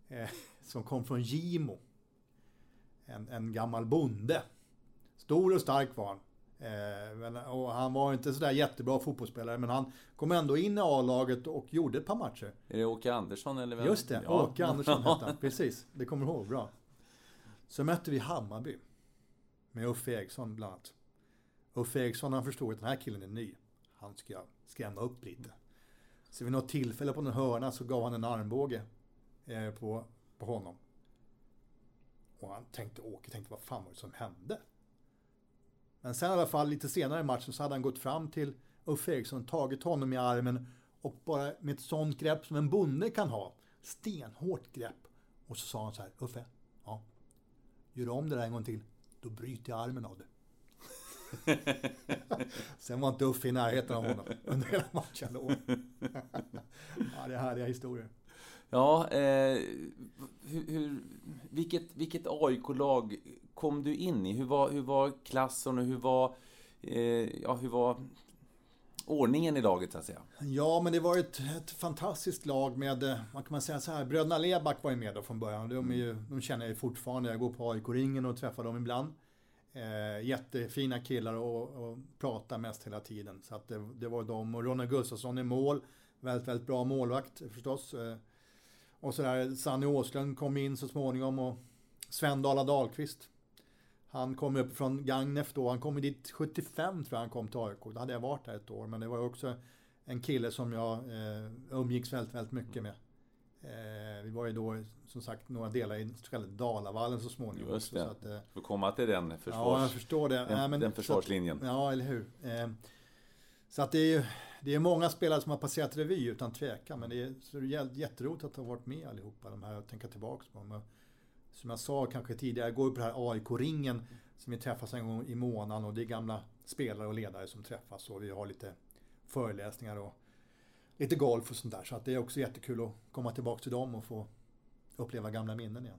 eh, som kom från Gimo en, en gammal bonde. Stor och stark var han. Eh, men, och han var inte sådär jättebra fotbollsspelare, men han kom ändå in i A-laget och gjorde ett par matcher. Är det Åke Andersson eller vem? Just det, ja. Åke Andersson hette han. Precis, det kommer du ihåg bra. Så mötte vi Hammarby. Med Uffe Eriksson bland annat. Uffe Eriksson han förstod att den här killen är ny. Han ska skrämma upp lite. Så vid något tillfälle på en hörna så gav han en armbåge eh, på, på honom. Och han tänkte, Åke tänkte, vad fan var det som hände? Men sen i alla fall lite senare i matchen så hade han gått fram till Uffe Eriksson, tagit honom i armen och bara med ett sånt grepp som en bonde kan ha, stenhårt grepp. Och så sa han så här, Uffe, ja, gör om det där en gång till, då bryter jag armen av dig. Sen var inte Uffe i närheten av honom under hela matchen. ja, det är härliga historier. Ja, eh, hur, hur, vilket, vilket AIK-lag kom du in i? Hur var, hur var klassen och hur var, eh, ja, hur var ordningen i laget så att säga? Ja, men det var ett, ett fantastiskt lag med, eh, vad kan man säga så här, bröderna Leback var ju med då från början. De, är ju, de känner jag ju fortfarande, jag går på AIK-ringen och träffar dem ibland. Eh, jättefina killar och, och pratar mest hela tiden. Så att det, det var de och Ronny Gustafsson i mål. Väldigt, väldigt bra målvakt förstås. Eh, och sådär, Sanny Åslund kom in så småningom och Sven Dala Dahlqvist. Han kom upp från Gagnef då, han kom dit 75 tror jag han kom till AIK. Då hade jag varit där ett år, men det var också en kille som jag eh, umgicks väldigt, väldigt mycket med. Eh, vi var ju då som sagt några delar i så kallade Dalavallen så småningom. Just det. Så att, eh, Får komma till den försvars... Ja, jag förstår det. Den, Nej, men, den försvarslinjen. Att, ja, eller hur. Eh, så att det är ju det är många spelare som har passerat revy utan tvekan. Men det är, så det är jätteroligt att ha varit med allihopa. De här och tänka tillbaka på dem. Som jag sa kanske tidigare, jag går på den här AIK-ringen som vi träffas en gång i månaden och det är gamla spelare och ledare som träffas och vi har lite föreläsningar och lite golf och sånt där. Så att det är också jättekul att komma tillbaka till dem och få uppleva gamla minnen igen.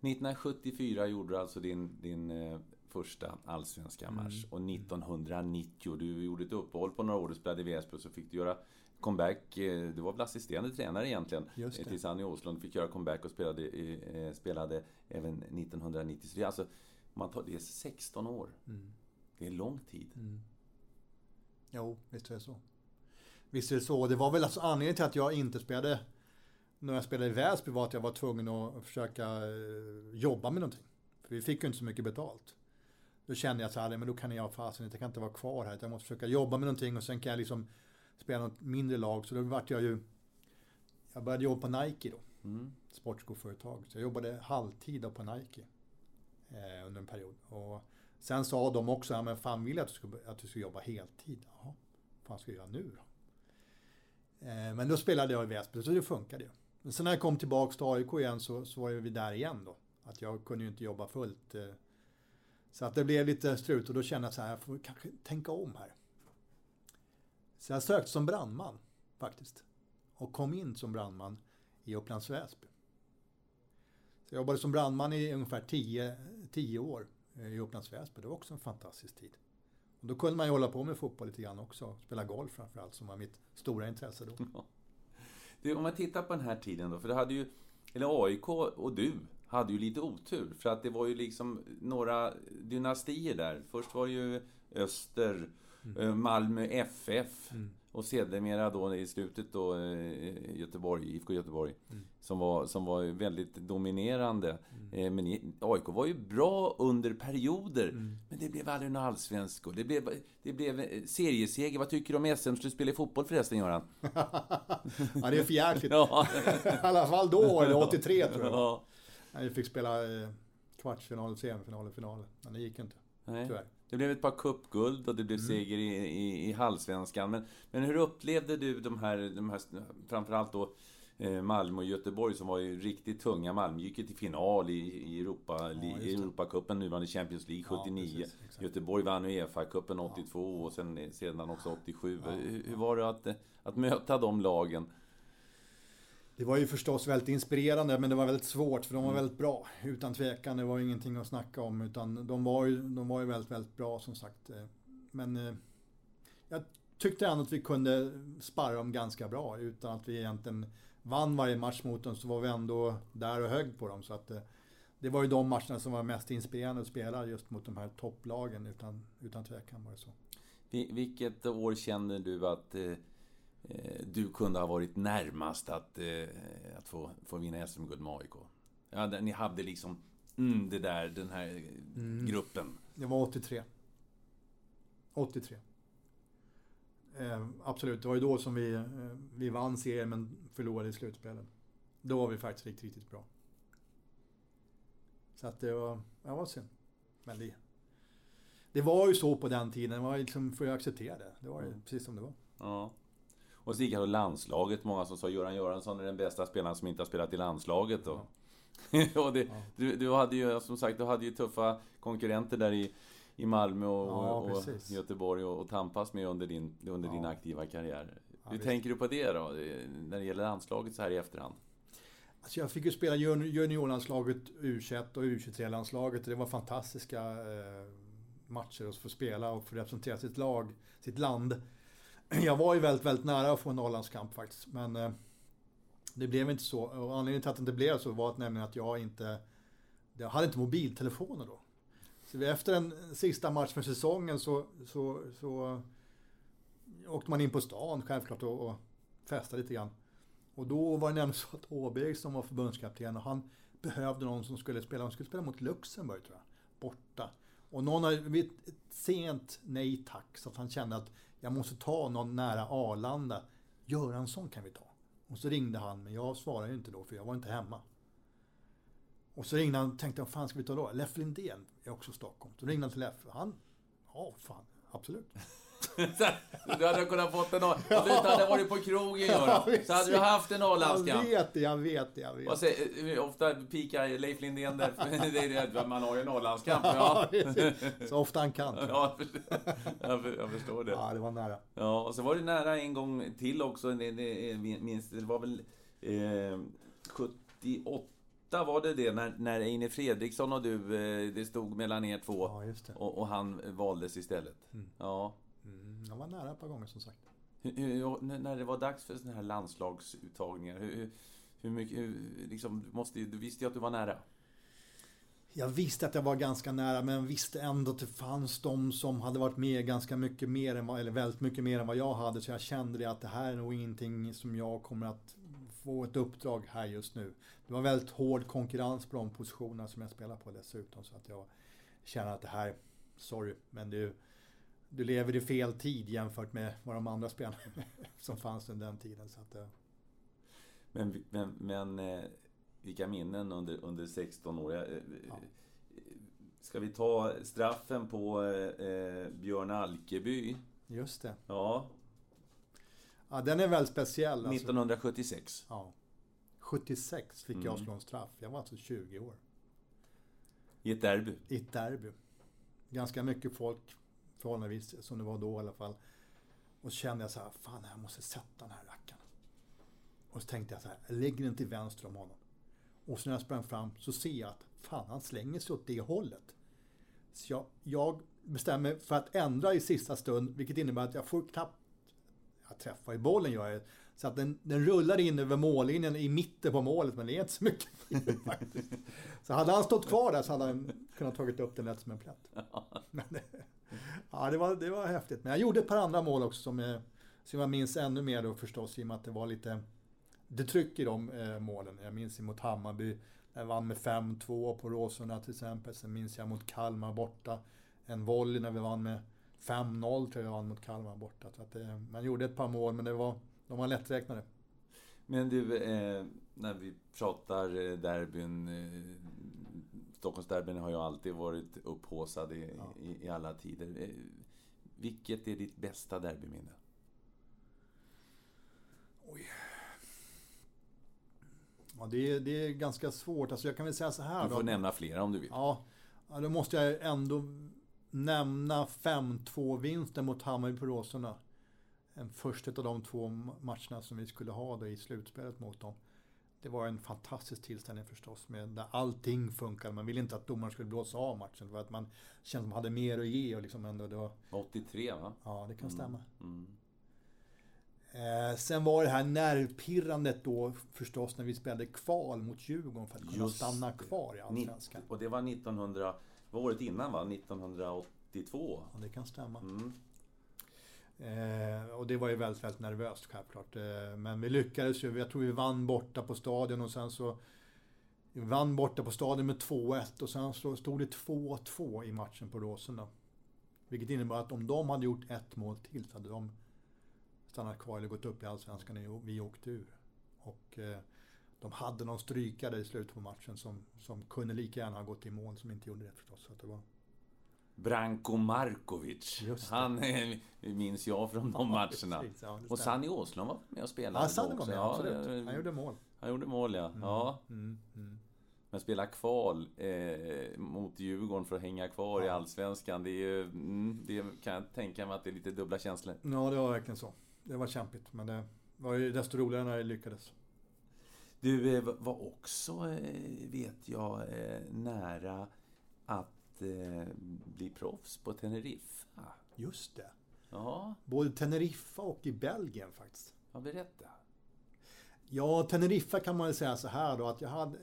1974 gjorde du alltså din, din eh, första allsvenska match. Mm. Och 1990, du gjorde ett uppehåll på några år, du spelade i Väsby, så fick du göra comeback. Eh, du var väl assisterande tränare egentligen. Tills Annie Åslund fick göra comeback och spelade, eh, spelade även 1990. Så det är alltså, man tar, det är 16 år. Mm. Det är lång tid. Mm. Jo, visst är det så. Visst är det så. Det var väl alltså anledningen till att jag inte spelade när jag spelade i Väsby var att jag var tvungen att försöka eh, jobba med någonting. För vi fick ju inte så mycket betalt. Då kände jag så här, men då kan jag fasen jag kan inte vara kvar här. Jag måste försöka jobba med någonting och sen kan jag liksom spela något mindre lag. Så då vart jag ju, jag började jobba på Nike då. Mm. Sportskoföretag. Så jag jobbade halvtid på Nike. Eh, under en period. Och sen sa de också, ja men fan vill jag att du ska, att du ska jobba heltid? Jaha, vad fan ska jag göra nu då? Eh, men då spelade jag i Väsby, så det funkade ju. Men sen när jag kom tillbaka till AIK igen så, så var vi där igen då. Att jag kunde ju inte jobba fullt. Eh, så att det blev lite strut och då kände jag så här, jag får kanske tänka om här. Så jag sökte som brandman faktiskt. Och kom in som brandman i Upplands Väsby. Så jag jobbade som brandman i ungefär 10 år eh, i Upplands Väsby. Det var också en fantastisk tid. Och då kunde man ju hålla på med fotboll lite grann också. Spela golf framförallt som var mitt stora intresse då. Ja. Du, om man tittar på den här tiden då, för det hade ju, eller AIK och du hade ju lite otur. För att det var ju liksom några dynastier där. Först var det ju Öster, mm. Eh, Malmö FF. Mm. Och sedermera då i slutet då eh, Göteborg, IFK Göteborg. Mm. Som, var, som var väldigt dominerande. Mm. Eh, men AIK var ju bra under perioder. Mm. Men det blev aldrig någon allsvensk. Det blev, det blev serieseger. Vad tycker du om SM-slutspel i fotboll förresten, Göran? ja, det är för jäkligt. ja. I alla fall då, eller 83 tror jag. Ja. Vi fick spela kvartsfinal, semifinal och final. Men det gick inte. Nej. Tyvärr. Det blev ett par cupguld och det blev mm. seger i, i, i Hallsvenskan. Men, men hur upplevde du de här, de här framförallt då eh, Malmö och Göteborg som var ju riktigt tunga. Malmö gick ju till final i, i Europa, ja, Europacupen, nuvarande Champions League 79. Ja, precis, Göteborg vann Uefa-cupen 82 ja. och sen, sedan också 87. Hur, hur var det att, att möta de lagen? Det var ju förstås väldigt inspirerande men det var väldigt svårt för de var mm. väldigt bra. Utan tvekan, det var ingenting att snacka om. Utan de var ju, de var ju väldigt, väldigt bra som sagt. Men eh, jag tyckte ändå att vi kunde sparra dem ganska bra. Utan att vi egentligen vann varje match mot dem så var vi ändå där och högg på dem. Så att, eh, det var ju de matcherna som var mest inspirerande att spela just mot de här topplagen. Utan, utan tvekan var det så. Vilket år känner du att eh, Eh, du kunde ha varit närmast att, eh, att få, få vinna SM-guld med AIK. Ja, ni hade liksom mm, det där, den här mm. gruppen. Det var 83. 83. Eh, absolut, det var ju då som vi, eh, vi vann serien men förlorade i slutspelet. Då var vi faktiskt riktigt, riktigt bra. Så att det var, ja, var synd. Men det, det var ju så på den tiden, man liksom får ju acceptera det. Det var ju mm. precis som det var. Ja. Och så gick han till landslaget. Många som sa Göran Göransson är den bästa spelaren som inte har spelat i landslaget. Och, och det, ja. du, du, hade ju som sagt du hade ju tuffa konkurrenter där i, i Malmö och, ja, och Göteborg och, och tampas med under din, under din aktiva karriär. Hur tänker du på det då? När det gäller landslaget så här i efterhand? Alltså jag fick ju spela juniorlandslaget U21 och U23-landslaget. Det var fantastiska eh, matcher att få spela och få representera sitt lag, sitt land. jag var ju väldigt, väldigt nära att få en Norrlandskamp faktiskt. Men eh, det blev inte så. Och anledningen till att det inte blev så var att, nämligen att jag inte... Jag hade inte mobiltelefoner då. Så efter den sista matchen för säsongen så, så, så åkte man in på stan självklart och, och festade lite grann. Och då var det nämligen så att Åberg som var förbundskapten och han behövde någon som skulle spela, han skulle spela mot Luxemburg tror jag, borta. Och någon hade ett sent nej tack så att han kände att jag måste ta någon nära Arlanda. Göransson kan vi ta. Och så ringde han, men jag svarade ju inte då för jag var inte hemma. Och så ringde han och tänkte, vad fan ska vi ta då? Leff Lindén är också i Stockholm. Så ringde han till Leff. Han, ja fan, absolut. du hade kunnat fått en Om du inte hade varit på krogen ja, så hade du haft en Norrlandskamp. Jag vet det, jag vet det, jag vet det. Ofta pikar Leif Lindén där. det är det, man har ju en Norrlandskamp. Ja. så ofta han kan. Ja, jag förstår det. Ja, det var nära. Ja, och så var det nära en gång till också. Det, minst, det var väl eh, 78 var det det, när, när Eine Fredriksson och du, eh, det stod mellan er två. Ja, och, och, han valdes istället. Mm. Ja. Mm, jag var nära ett par gånger som sagt. Hur, hur, när det var dags för sådana här landslagsuttagningar, hur, hur mycket, hur, liksom, måste, du visste ju att du var nära. Jag visste att jag var ganska nära men visste ändå att det fanns de som hade varit med ganska mycket mer än eller väldigt mycket mer än vad jag hade. Så jag kände det att det här är nog ingenting som jag kommer att få ett uppdrag här just nu. Det var väldigt hård konkurrens på de positionerna som jag spelar på dessutom. Så att jag känner att det här, sorry, men det du lever i fel tid jämfört med vad de andra spelarna som fanns under den tiden. Så att, Men, men, men eh, vilka minnen under, under 16 år. Eh, ja. Ska vi ta straffen på eh, Björn Alkeby? Just det. Ja. Ja, den är väldigt speciell. 1976. Alltså. Ja. 76 fick mm. jag slå en straff. Jag var alltså 20 år. I ett derby? I ett derby. Ganska mycket folk förhållandevis som det var då i alla fall. Och så kände jag så här, fan jag måste sätta den här rackaren. Och så tänkte jag så här, jag lägger den till vänster om honom. Och så när jag sprang fram så ser jag att fan han slänger sig åt det hållet. Så jag, jag bestämmer mig för att ändra i sista stund, vilket innebär att jag får knappt jag träffar i bollen gör jag. Så att den, den rullar in över mållinjen i mitten på målet, men det är inte så mycket faktiskt. Så hade han stått kvar där så hade han kunnat tagit upp den lätt som en plätt. Men, ja, det var, det var häftigt. Men jag gjorde ett par andra mål också som, som jag minns ännu mer då förstås i och med att det var lite det tryck i de eh, målen. Jag minns mot Hammarby, när jag vann med 5-2 på Råsunda till exempel. Sen minns jag mot Kalmar borta. En volley när vi vann med 5-0 tror jag vann mot Kalmar borta. Så att det, eh, man gjorde ett par mål men det var, de var lätträknade. Men du, eh, när vi pratar eh, derbyn. Eh, Stockholmsderbyn har ju alltid varit upphåsad i, ja. i, i, alla tider. Eh, vilket är ditt bästa derbyminne? Oj. Ja, det, är, det är ganska svårt. Alltså jag kan väl säga så här. Du får då. nämna flera om du vill. Ja, då måste jag ändå nämna 5-2-vinsten mot Hammarby på Råsunda. En första av de två matcherna som vi skulle ha då i slutspelet mot dem. Det var en fantastisk tillställning förstås, med där allting funkade. Man ville inte att domaren skulle blåsa av matchen, för att man kände att man hade mer att ge. Och liksom ändå, det var... 83 va? Ja, det kan stämma. Mm. Eh, sen var det här nervpirrandet då förstås när vi spelade kval mot Djurgården för att kunna Just stanna kvar i Allsvenskan. Och det var 1900 var året innan va? 1982? Ja, det kan stämma. Mm. Eh, och det var ju väldigt, väldigt nervöst självklart. Eh, men vi lyckades ju. Jag tror vi vann borta på stadion och sen så... Vi vann borta på stadion med 2-1 och sen så stod det 2-2 i matchen på Råsunda. Vilket innebar att om de hade gjort ett mål till så hade de stannat kvar eller gått upp i Allsvenskan och vi åkte ur. Och eh, de hade någon strykare i slutet på matchen som, som kunde lika gärna ha gått i mål som inte gjorde det förstås. Så det var... Branko Markovic. Han minns jag från de matcherna. Precis, ja, och Sanny Åslund var med och spelade ja, Sanny var med, ja, absolut. Han gjorde mål. Han gjorde mål, ja. Mm, ja. Mm, mm. Men spela kval eh, mot Djurgården för att hänga kvar i Allsvenskan, det, är ju, mm, det kan jag tänka mig att det är lite dubbla känslor. Ja, det var verkligen så. Det var kämpigt, men det var ju desto roligare när det lyckades. Du eh, var också, eh, vet jag, eh, nära att bli proffs på Teneriffa. Just det. Ja, Både Teneriffa och i Belgien faktiskt. ja berätta. Ja, Teneriffa kan man väl säga så här då att jag hade,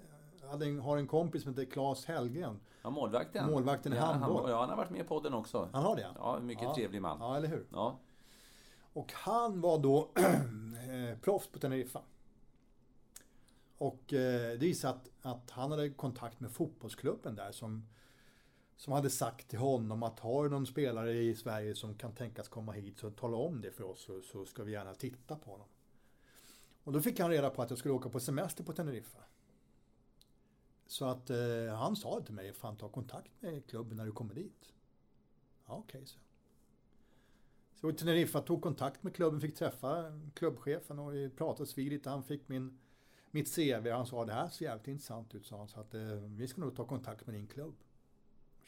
hade en, har en kompis som heter Claes Hellgren. Ja, målvakten. Målvakten i ja, handboll. Han, ja, han har varit med i podden också. Han har det? Ja, mycket trevlig man. Ja, eller hur? Ja. Och han var då eh, proffs på Teneriffa. Och eh, det visade att, att han hade kontakt med fotbollsklubben där som, som hade sagt till honom att har du någon spelare i Sverige som kan tänkas komma hit så tala om det för oss så, så ska vi gärna titta på honom. Och då fick han reda på att jag skulle åka på semester på Teneriffa. Så att eh, han sa till mig, fan ta kontakt med klubben när du kommer dit. Ja, okej, så. Så jag Så Teneriffa, tog kontakt med klubben, fick träffa klubbchefen och vi pratades vid lite. Han fick min, mitt CV och han sa det här ser jävligt intressant ut, sa han. Så att eh, vi ska nog ta kontakt med din klubb.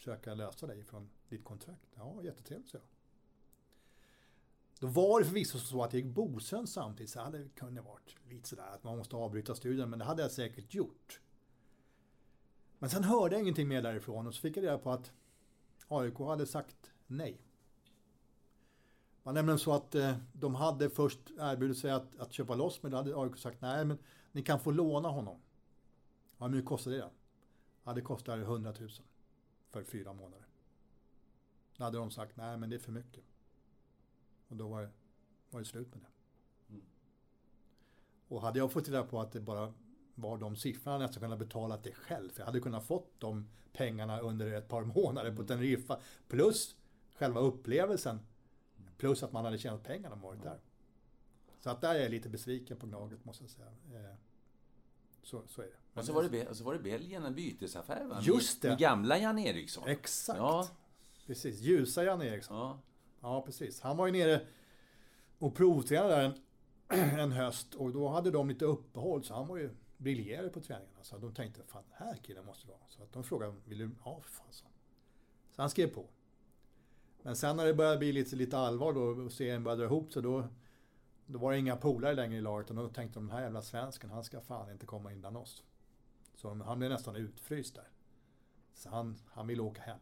Försöka lösa dig från ditt kontrakt. Ja, jättetrevligt, så jag. Då var det förvisso så att jag gick Bosön samtidigt, så hade det kunnat varit lite sådär att man måste avbryta studien, men det hade jag säkert gjort. Men sen hörde jag ingenting mer därifrån och så fick jag reda på att AIK hade sagt nej. Det var nämligen så att eh, de hade först erbjudit sig att, att köpa loss, men då hade AIK sagt nej, men ni kan få låna honom. Ja, hur mycket kostade det då? Ja, det kostade 100 000 för fyra månader. Då hade de sagt nej, men det är för mycket. Och då var det, var det slut med det. Och hade jag fått reda på att det bara var de siffrorna jag nästan kunnat betala det själv. För jag hade kunnat fått de pengarna under ett par månader på Teneriffa. Plus själva upplevelsen. Plus att man hade tjänat pengar man varit där. Så att där är jag lite besviken på Gnaget måste jag säga. Så, så är det. Och så var det, och så var det Belgien, en bytesaffär va? Just det. Med gamla Jan Eriksson. Exakt. Ja, Precis. Ljusa Jan Eriksson. ja. Ja, precis. Han var ju nere och provtränade där en, en höst och då hade de lite uppehåll så han var ju briljerade på träningarna. Så de tänkte, fan den här killen måste vara. Så att de frågade, vill du? Ja, för fan så. Så han skrev på. Men sen när det började bli lite, lite allvar då och serien började dra ihop sig då, då var det inga polare längre i laget och då tänkte de, den här jävla svensken, han ska fan inte komma in bland oss. Så de- han blev nästan utfryst där. Så han, han ville åka hem.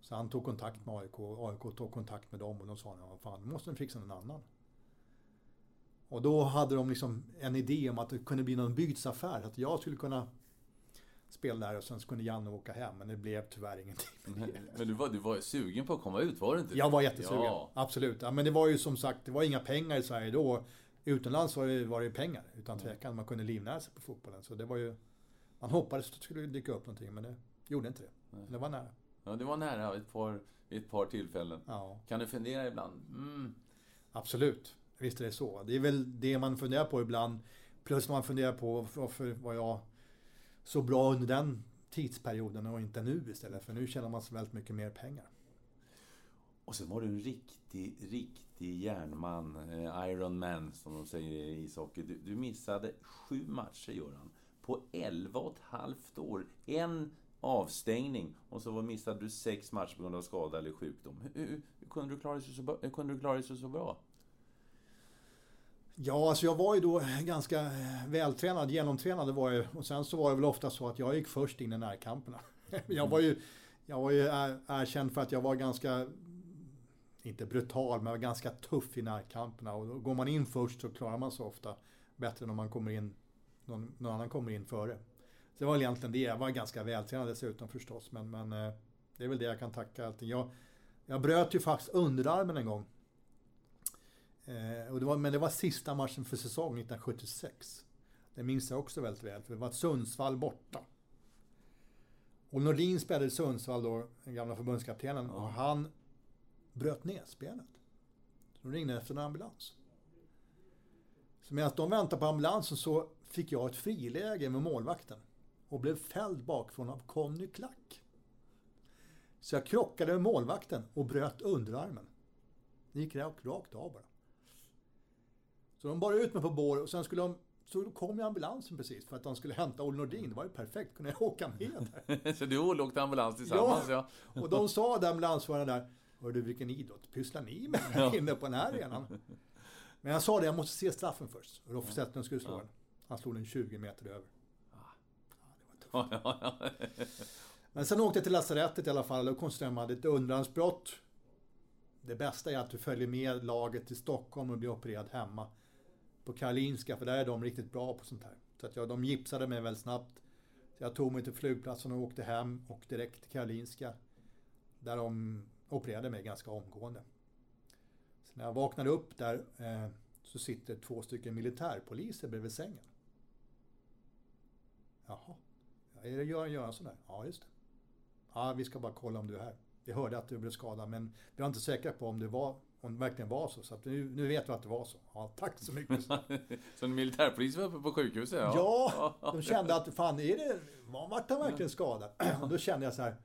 Så han tog kontakt med AIK och AIK tog kontakt med dem och de sa att fan, nu måste de fixa någon annan. Och då hade de liksom en idé om att det kunde bli någon bygdsaffär. Att jag skulle kunna spela där och sen så kunde Janne åka hem. Men det blev tyvärr ingenting. Men du var, du var sugen på att komma ut, var du inte? Jag var jättesugen. Ja. Absolut. Ja, men det var ju som sagt, det var inga pengar i Sverige då. Utomlands var det, var det pengar, utan tvekan. Man kunde livnära sig på fotbollen. Så det var ju... Man hoppades att det skulle dyka upp någonting, men det gjorde inte det. Det var nära. Ja, det var nära ett par, vid ett par tillfällen. Ja. Kan du fundera ibland? Mm, Absolut, visst är det så. Det är väl det man funderar på ibland. Plus man funderar på varför var jag så bra under den tidsperioden och inte nu istället. För nu tjänar man så väldigt mycket mer pengar. Och sen var du en riktig, riktig järnman. Eh, Iron Man, som de säger i ishockey. Du, du missade sju matcher, Göran. På 11 och ett halvt år. En avstängning. Och så missade du sex matcher på grund av skada eller sjukdom. Hur, hur, hur kunde, du klara dig så, hur kunde du klara dig så, så bra? Ja, alltså jag var ju då ganska eh, vältränad, genomtränad var jag. Och sen så var det väl ofta så att jag gick först in i närkamperna. Jag var ju, jag var ju erkänd för att jag var ganska, inte brutal, men ganska tuff i närkamperna. Och då går man in först så klarar man sig ofta bättre än om man kommer in, någon, någon annan kommer in före. Så det var väl egentligen det. Jag var ganska vältränad dessutom förstås. Men, men eh, det är väl det jag kan tacka allting. Jag, jag bröt ju faktiskt underarmen en gång. Eh, och det var, men det var sista matchen för säsongen 1976. Det minns jag också väldigt väl, för det var Sundsvall borta. Och Nordin spelade i Sundsvall då, den gamla förbundskaptenen, och han bröt näsbenet. Så de ringde efter en ambulans. Så medan de väntade på ambulansen så fick jag ett friläge med målvakten. Och blev fälld bakifrån av Conny Klack. Så jag krockade med målvakten och bröt underarmen. Det gick rakt, rakt av bara. Så de bar ut mig på bår och sen skulle de så kom ju ambulansen precis för att de skulle hämta Olle Nordin. Det var ju perfekt, kunde jag åka med där. så du och Olle åkte ambulans tillsammans, ja. Och de sa där ambulansföraren där, Hör du vilken idrott pysslar ni med här inne på den här arenan? Men jag sa det, jag måste se straffen först. Rolf Zetterlund skulle slå den. Han slog den 20 meter över. Ja, ja, ja. Men sen åkte jag till lasarettet i alla fall och konstaterade att jag hade ett underarmsbrott. det bästa är att du följer med laget till Stockholm och blir opererad hemma. På Karolinska, för där är de riktigt bra på sånt här. Så att jag, de gipsade mig väldigt snabbt. Så jag tog mig till flygplatsen och åkte hem och direkt till Karolinska. Där de opererade mig ganska omgående. Så när jag vaknade upp där eh, så sitter två stycken militärpoliser bredvid sängen. Jaha, är det Göran Göransson där? Ja, just det. Ja, vi ska bara kolla om du är här. Vi hörde att du blev skadad men vi var inte säkra på om det, var, om det verkligen var så. Så att nu, nu vet vi att det var så. Ja, tack så mycket. så en militärpolis var uppe på sjukhuset? Ja, ja de kände att fan, är det, vart han verkligen skadad? Och då kände jag så här,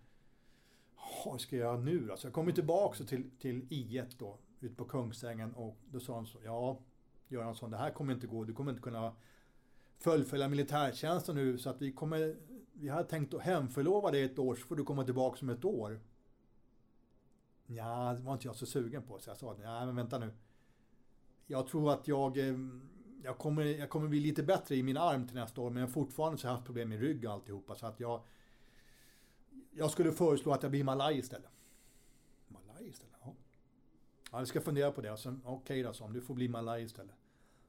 vad ska jag göra nu då? Så jag kom tillbaka till, till I1 då, ute på Kungsängen och då sa han så, ja Göransson, det här kommer inte gå, du kommer inte kunna fullfölja militärtjänsten nu så att vi kommer, vi hade tänkt att hemförlova dig ett år så får du komma tillbaka om ett år. Ja, det var inte jag så sugen på så jag sa, nej men vänta nu. Jag tror att jag, eh, jag kommer, jag kommer bli lite bättre i min arm till nästa år men fortfarande så har jag haft problem med rygg och alltihopa så att jag jag skulle föreslå att jag blir malaj istället. Malaj istället? Ja. ja jag ska fundera på det. Okej okay då, så om du får bli malaj istället.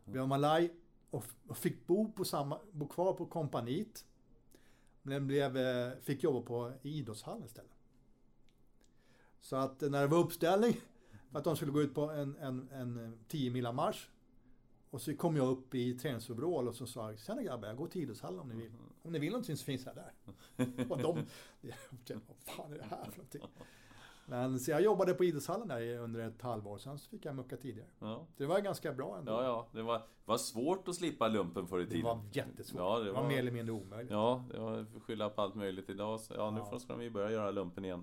Jag blev malaj och, och fick bo, på samma, bo kvar på kompaniet. Men blev, eh, fick jobba på idrottshallen istället. Så att när det var uppställning för att de skulle gå ut på en, en, en 10 mila marsch. Och så kom jag upp i träningsoverall och så sa jag, tjena grabbar, jag går till idrottshallen om ni vill. Om ni vill någonting så finns jag där. och de, vad fan är det här för någonting? Men så jag jobbade på idrottshallen där under ett halvår, sen så fick jag mucka tidigare. Ja. Det var ganska bra ändå. Ja, ja. Det var, var svårt att slippa lumpen förr i tiden. Det var jättesvårt. Ja, det, var, det var mer eller mindre omöjligt. Ja, det var skylla på allt möjligt idag. Så ja, nu ja. ska vi börja göra lumpen igen.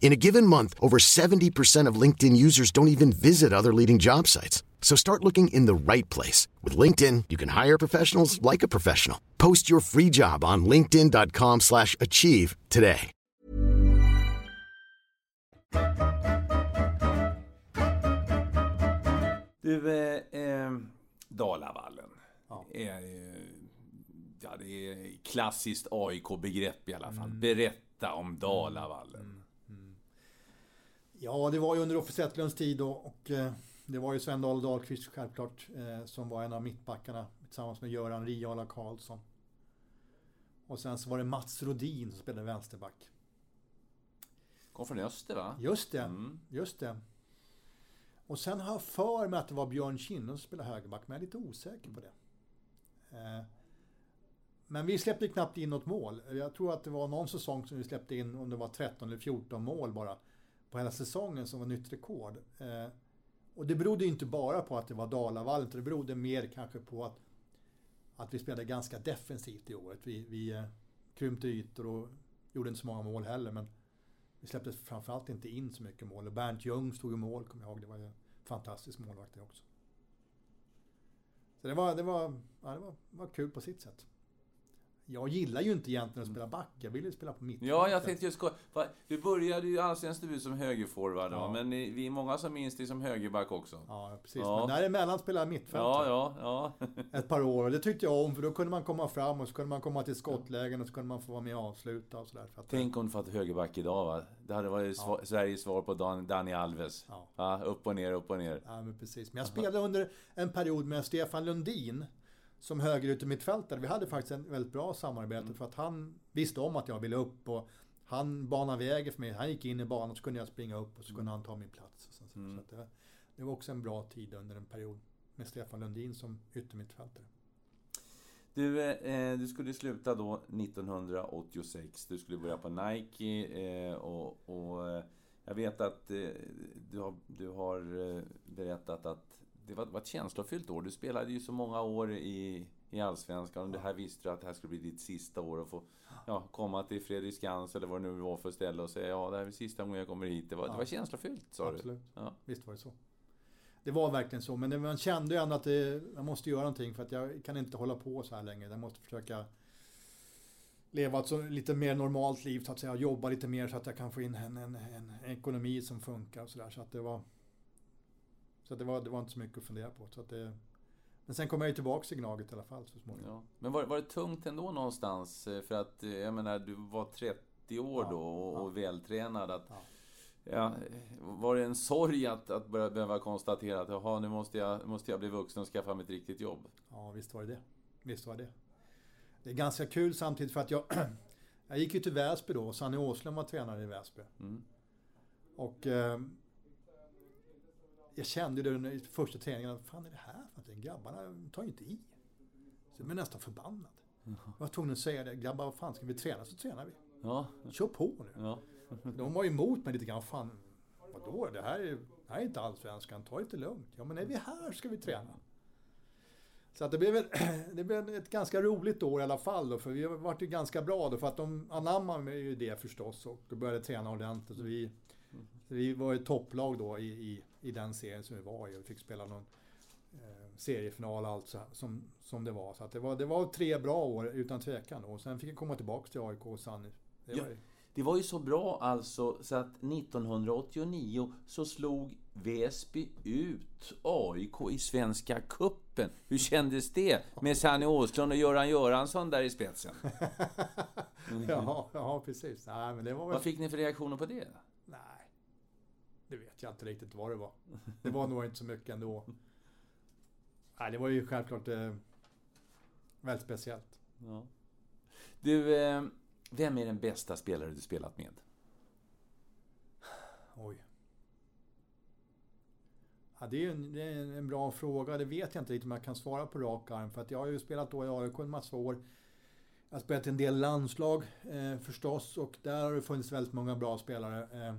In a given month, over 70% of LinkedIn users don't even visit other leading job sites. So start looking in the right place. With LinkedIn, you can hire professionals like a professional. Post your free job on linkedin.com slash achieve today. Du, eh, eh, Dalavallen. Ja. Är, ja, det är klassiskt AIK-begrepp i alla fall. Mm. Berätta om Dalavallen. Ja, det var ju under Offe Zetterlunds tid då, och eh, det var ju Sven Dahl Dahlqvist självklart eh, som var en av mittbackarna tillsammans med Göran Riala Karlsson. Och sen så var det Mats Rodin som spelade vänsterback. Kom från Öster va? Just det, mm. just det. Och sen har jag för mig att det var Björn Kinnon som spelade högerback, men jag är lite osäker på det. Eh, men vi släppte knappt in något mål. Jag tror att det var någon säsong som vi släppte in, om det var 13 eller 14 mål bara på hela säsongen som var nytt rekord. Eh, och det berodde inte bara på att det var Dalavallen, det berodde mer kanske på att, att vi spelade ganska defensivt i året. Vi, vi eh, krympte ytor och gjorde inte så många mål heller, men vi släppte framförallt inte in så mycket mål. Och Bernt Ljung stod i mål, kommer jag ihåg. Det var ju en fantastisk målvakt det också. Så det var, det var, ja, det var, var kul på sitt sätt jag gillar ju inte egentligen att spela back. Jag vill ju spela på mitt. Ja, jag tänkte just va, Du började ju allsvensk debut som högerforward, Ja. ja. men vi är många som minns dig som högerback också. Ja, precis. Ja. Men däremellan spelade jag mittfält Ja, ja, ja. ett par år. Och det tyckte jag om, för då kunde man komma fram och så kunde man komma till skottlägen och så kunde man få vara med och avsluta och sådär. Tänk om du fått högerback idag va? Det hade varit sva- Sveriges svar på Dan, Dani Alves. Ja. Ja, upp och ner, upp och ner. Ja, men precis. Men jag spelade under en period med Stefan Lundin som högerytter mittfältare. Vi hade faktiskt en väldigt bra samarbete för att han visste om att jag ville upp och han banade vägen för mig. Han gick in i banan så kunde jag springa upp och så kunde han ta min plats. Och så, så, så det, det var också en bra tid under en period med Stefan Lundin som yttermittfältare. Du, eh, du skulle sluta då 1986. Du skulle börja på Nike eh, och, och eh, jag vet att eh, du har, du har eh, berättat att det var, var ett känslofyllt år. Du spelade ju så många år i, i Allsvenskan och det här visste du att det här skulle bli ditt sista år och få ja, komma till Fredriksskans eller vad det nu var för ställe och säga ja, det här är sista gången jag kommer hit. Det var, det var känslofyllt, sa Absolut. du. Ja. Visst var det så. Det var verkligen så, men man kände ju ändå att det, jag måste göra någonting för att jag kan inte hålla på så här länge. Jag måste försöka leva ett så, lite mer normalt liv så att säga. Jobba lite mer så att jag kan få in en, en, en ekonomi som funkar och sådär. Så att det var... Så det var, det var inte så mycket att fundera på. Så det, men sen kom jag ju tillbaka till Gnaget i alla fall så småningom. Ja. Men var, var det tungt ändå någonstans? Eh, För att, eh, jag menar, du var 30 år Ja, då och, och vältränad. Att, Ja. ja, var det en sorg att, att börja, behöva konstatera att jaha, nu måste jag, måste jag bli vuxen och skaffa mig ett riktigt jobb? Ja, visst var det det. Visst var det det. Det är ganska kul samtidigt för att jag... jag gick ju till Väsby då och Sanny Åslund var tränare i Väsby. Mm. Och... Eh, jag kände det under första träningen, vad fan är det här för? Grabbarna tar ju inte i. Så jag blev nästan förbannad. Jag var tvungen att säga det, grabbar vad fan ska vi träna så tränar vi. Ja, Kör på nu. ja. De var emot mig lite grann, fan vadå, det här är, det här är inte allsvenskan, ta det lite lugnt. Ja men är vi här ska vi träna. Så att det blev, ett, det blev ett ganska roligt år i alla fall då, för vi har varit ju ganska bra då, för att de anammade ju det förstås och började träna ordentligt. Så vi, så vi var ett topplag då i, i, i den serien som vi var i och fick spela någon eh, seriefinal och allt så, som, som det var. Så att det, var, det var tre bra år utan tvekan. Och sen fick jag komma tillbaka till AIK och Sanny. Det Ja. Det var ju så bra alltså så att 1989 så slog Väsby ut AIK i Svenska Kuppen. Hur kändes det? Med Sanny Åslund och Göran Göransson där i spetsen. Ja, ja, precis. Nej, men det var väl... Vad fick ni för reaktioner på det? Det vet jag inte riktigt vad det var. Det var nog inte så mycket ändå. Nej, det var ju självklart eh, väldigt speciellt. Ja. Du, eh, vem är den bästa spelare du spelat med? Oj. Ja, det är, en, det är en bra fråga. Det vet jag inte riktigt om jag kan svara på rak arm. För att jag har ju spelat då i AIK en massa år. Jag har spelat en del landslag eh, förstås och där har det funnits väldigt många bra spelare. Eh,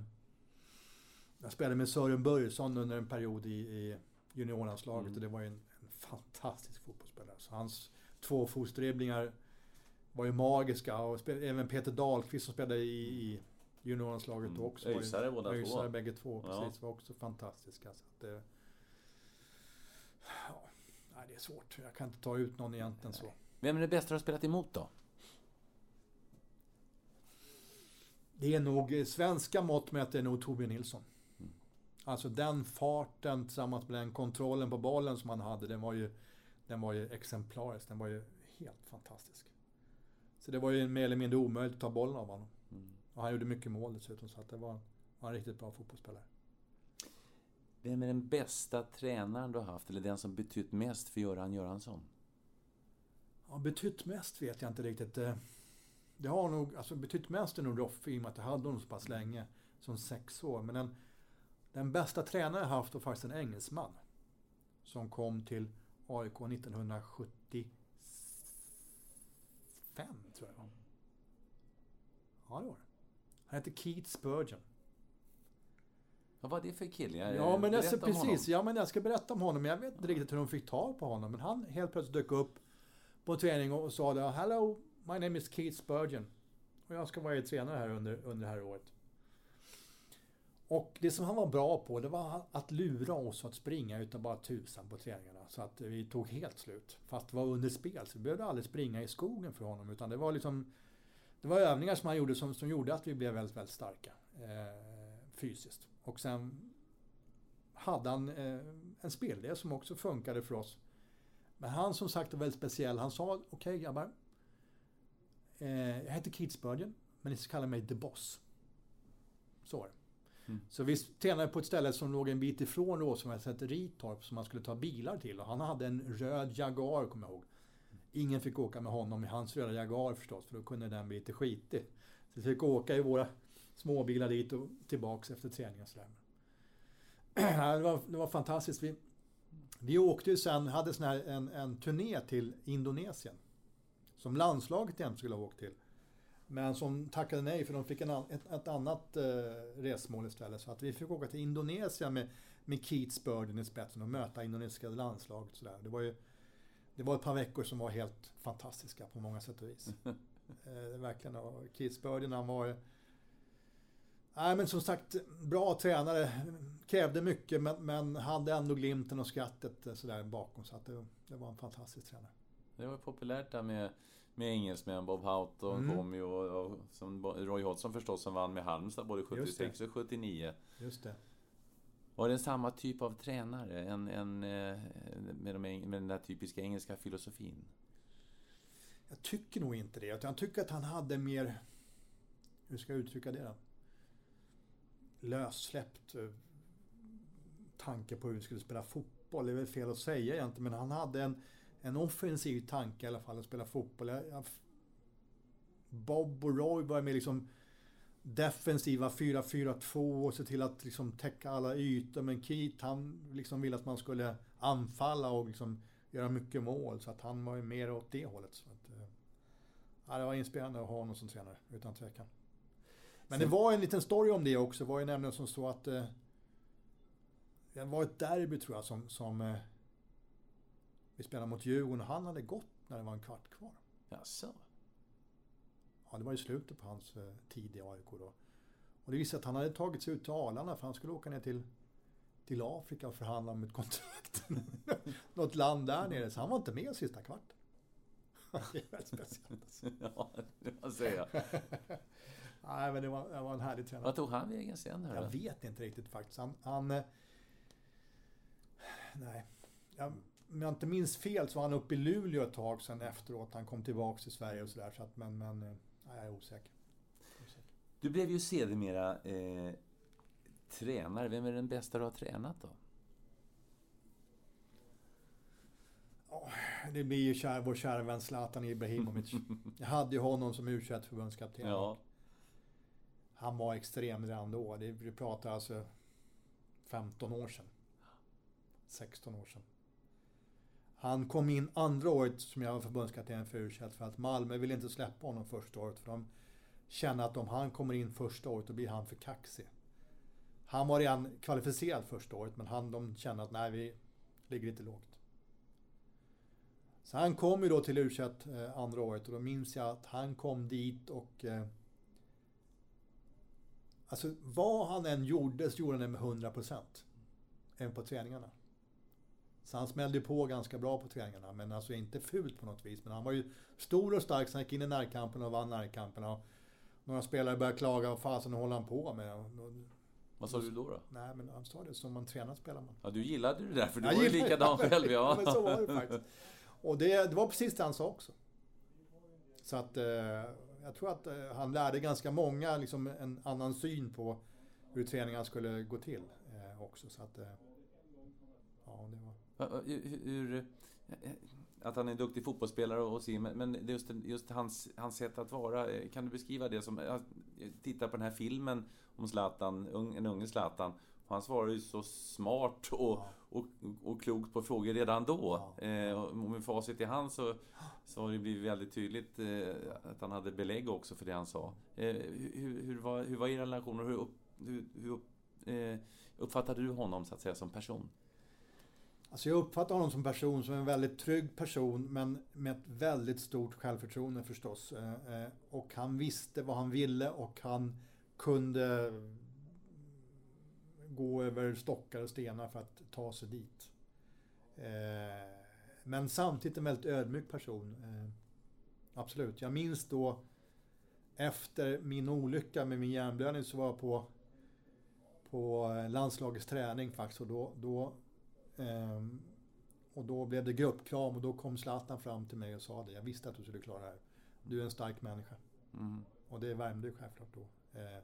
jag spelade med Sören Börjesson under en period i, i juniorlandslaget och det var ju en, en fantastisk fotbollsspelare. Så hans tvåfotsdribblingar var ju magiska och spel, även Peter Dahlqvist som spelade i, i juniorlandslaget Mm. också. Öisare båda två. Öisare bägge två, Ja. precis. Var också fantastiska. Så det, ja, nej, det är svårt. Jag kan inte ta ut någon egentligen så. Vem är det bästa du har spelat emot då? Det är nog, eh, svenska mått mätt är nog Torbjörn Nilsson. Alltså den farten tillsammans med den kontrollen på bollen som han hade, den var ju, den var ju exemplarisk. Den var ju helt fantastisk. Så det var ju mer eller mindre omöjligt att ta bollen av honom. Och han gjorde mycket mål dessutom, så att det var, var en riktigt bra fotbollsspelare. Vem är den bästa tränaren du har haft, eller den som betytt mest för Göran Göransson? Ja, betytt mest vet jag inte riktigt. Eh, Det har nog, alltså betytt mest är nog Roffe i och med att jag hade honom så pass länge, som sex år. Men den, den bästa tränare jag haft var faktiskt en engelsman. Som kom till AIK 1975, tror jag. Ja, det var det. Han hette Keith Spurgeon. Vad var det för kille? Jag- Ja, men jag, precis. Ja, men jag ska berätta om honom. Men jag vet inte riktigt hur de fick tag på honom. Men han helt plötsligt dök upp på en träning och sa det. Hello, my name is Keith Spurgeon. Och jag ska vara er tränare här under, under det här året. Och det som han var bra på, det var att lura oss att springa utan bara tusan på träningarna. Så att vi tog helt slut. Fast det var under spel, så vi behövde aldrig springa i skogen för honom. Utan det var liksom... Det var övningar som han gjorde som, som gjorde att vi blev väldigt, väldigt starka. Eh, fysiskt. Och sen hade han eh, en spelidé som också funkade för oss. Men han som sagt var väldigt speciell. Han sa, okej okay, grabbar. Eh, jag heter Keith Spurgeon, men ni ska kalla mig The Boss. Så var det. Mm. Så vi tränade på ett ställe som låg en bit ifrån då, som hette Ritorp, som man skulle ta bilar till. Och han hade en röd Jaguar, kommer jag ihåg. Ingen fick åka med honom i hans röda Jaguar förstås, för då kunde den bli lite skitig. Så vi fick åka i våra småbilar dit och tillbaks efter träningen. Det, var, det var fantastiskt. Vi, vi åkte ju sen, hade sån här, en, en turné till Indonesien. Som landslaget egentligen skulle ha åkt till. Men som tackade nej för de fick en, ett, ett annat eh, resmål istället. Så att vi fick åka till Indonesien med, med Keith Spurden i spetsen och möta indonesiska landslaget. Så där. Det, var ju, det var ett par veckor som var helt fantastiska på många sätt och vis. eh, verkligen. Och Keith Spurden han var Nej men som sagt, bra tränare. Krävde mycket men, men hade ändå glimten och skrattet eh, sådär bakom. Så att det, det var en fantastisk tränare. Det var populärt där med, med engelsmän. Bob Houghton mm. kom ju och, och som Roy Hodgson förstås som vann med Halmstad både 76 och 79. Just det. Var det samma typ av tränare? En, en, eh, med, de, med den där typiska engelska filosofin? Jag tycker nog inte det. Jag tycker att han hade mer... Hur ska jag uttrycka det då? lössläppt eh, tanke på hur vi skulle spela fotboll. Det är väl fel att säga egentligen, men han hade en, en offensiv tanke i alla fall att spela fotboll. Jag, Bob och Roy var med liksom defensiva 4-4-2 och se till att liksom täcka alla ytor. Men Keith han liksom ville att man skulle anfalla och liksom göra mycket mål. Så att han var ju mer åt det hållet. Så att, eh, ja, det var inspirerande att ha honom som tränare, utan tvekan. Men det var en liten story om det också. Det var ju nämligen som så att... Eh, det var ett derby tror jag som... som eh, vi spelade mot Djurgården och han hade gått när det var en kvart kvar. Jaså? Ja, det var i slutet på hans eh, tid i AIK då. Och det visade att han hade tagit sig ut till Arlanda för han skulle åka ner till, till Afrika och förhandla om ett kontrakt. Något land där nere. Så han var inte med sista kvarten. det är väldigt speciellt. ja, det jag säga. Nej, men det var, det var en härlig tränare. Vad tog han vägen sen? Jag vet inte riktigt faktiskt. Han... han eh, nej. Jag, om jag inte minns fel så var han uppe i Luleå ett tag sen efteråt. Han kom tillbaka till Sverige och sådär. Så att, men, men nej, jag är osäker. osäker. Du blev ju sedermera eh, tränare. Vem är den bästa du har tränat då? det blir ju kär, vår kära vän Zlatan Ibrahimovic. Jag hade ju honom som u förbundskapten. Ja. Han var extrem redan då. Det, vi pratar alltså 15 år sedan. 16 år sedan. Han kom in andra året som jag var förbundskapten för u för att Malmö ville inte släppa honom första året. För de kände att om han kommer in första året då blir han för kaxig. Han var redan kvalificerad första året men han, de kände att nej, vi ligger lite lågt. Så han kom ju då till u eh, andra året och då minns jag att han kom dit och eh, Alltså vad han än gjorde så gjorde han det med 100%. Även på träningarna. Så han smällde på ganska bra på träningarna, men alltså inte fult på något vis. Men han var ju stor och stark, så han gick in i närkampen och vann närkamperna. Några spelare började klaga, vad fasen håller han på med? Vad sa du då? då? Nej, men han sa det, som man tränar spelar man. Ja, du gillade det där, för du jag var ju likadan själv. Ja. men så var det faktiskt. Och det, det var precis det han sa också. Så att eh, jag tror att eh, han lärde ganska många liksom, en annan syn på hur träningen skulle gå till eh, också. Så att, eh, ja, det var... Hur, att han är en duktig fotbollsspelare och så, men just, just hans, hans sätt att vara, kan du beskriva det som... Jag tittar på den här filmen om Zlatan, en unge Zlatan. Han svarade ju så smart och, ja. och, och klokt på frågor redan då. Ja. Eh, och med facit i hand så, så har det blivit väldigt tydligt eh, att han hade belägg också för det han sa. Eh, hur, hur, var, hur var er relation och hur, upp, hur, hur eh, uppfattade du honom så att säga som person? Alltså jag uppfattar honom som person som en väldigt trygg person men med ett väldigt stort självförtroende förstås. Eh, eh, och han visste vad han ville och han kunde gå över stockar och stenar för att ta sig dit. Eh, men samtidigt en väldigt ödmjuk person. Absolut. Jag minns då efter min olycka med min hjärnblödning så var jag på, på landslagets träning faktiskt. Och då, då, eh, och då blev det gruppkram och då kom Zlatan fram till mig och sa det. Jag visste att du skulle klara det här. Du är en stark människa. Mm. Och det värmde ju självklart då. Eh,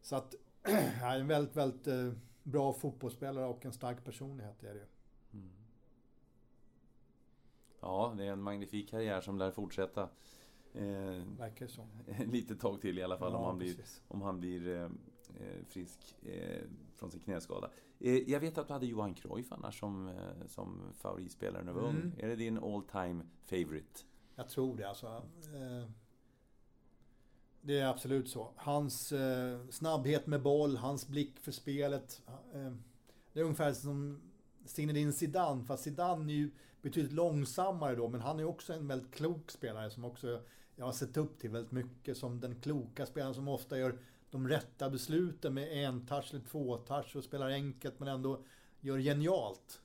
så att, en väldigt, väldigt eh, bra fotbollsspelare och en stark personlighet är det ju. Mm. Ja, det är en magnifik karriär som lär fortsätta. Eh, Verkar så. Lite tag till i alla fall Ja, om han blir, precis. om han blir eh, eh, frisk eh, från sin knäskada. Eh, jag vet att du hade Johan Cruyff annars som, eh, som favoritspelare när du var Mm. ung. Är det din all time favorite? Jag tror det alltså. Eh, det är absolut så. Hans snabbhet med boll, hans blick för spelet. Det är ungefär som Zinedine Zidane, fast Zidane är ju betydligt långsammare då, men han är också en väldigt klok spelare som också jag har sett upp till väldigt mycket som den kloka spelaren som ofta gör de rätta besluten med en touch eller två touch och spelar enkelt men ändå gör genialt.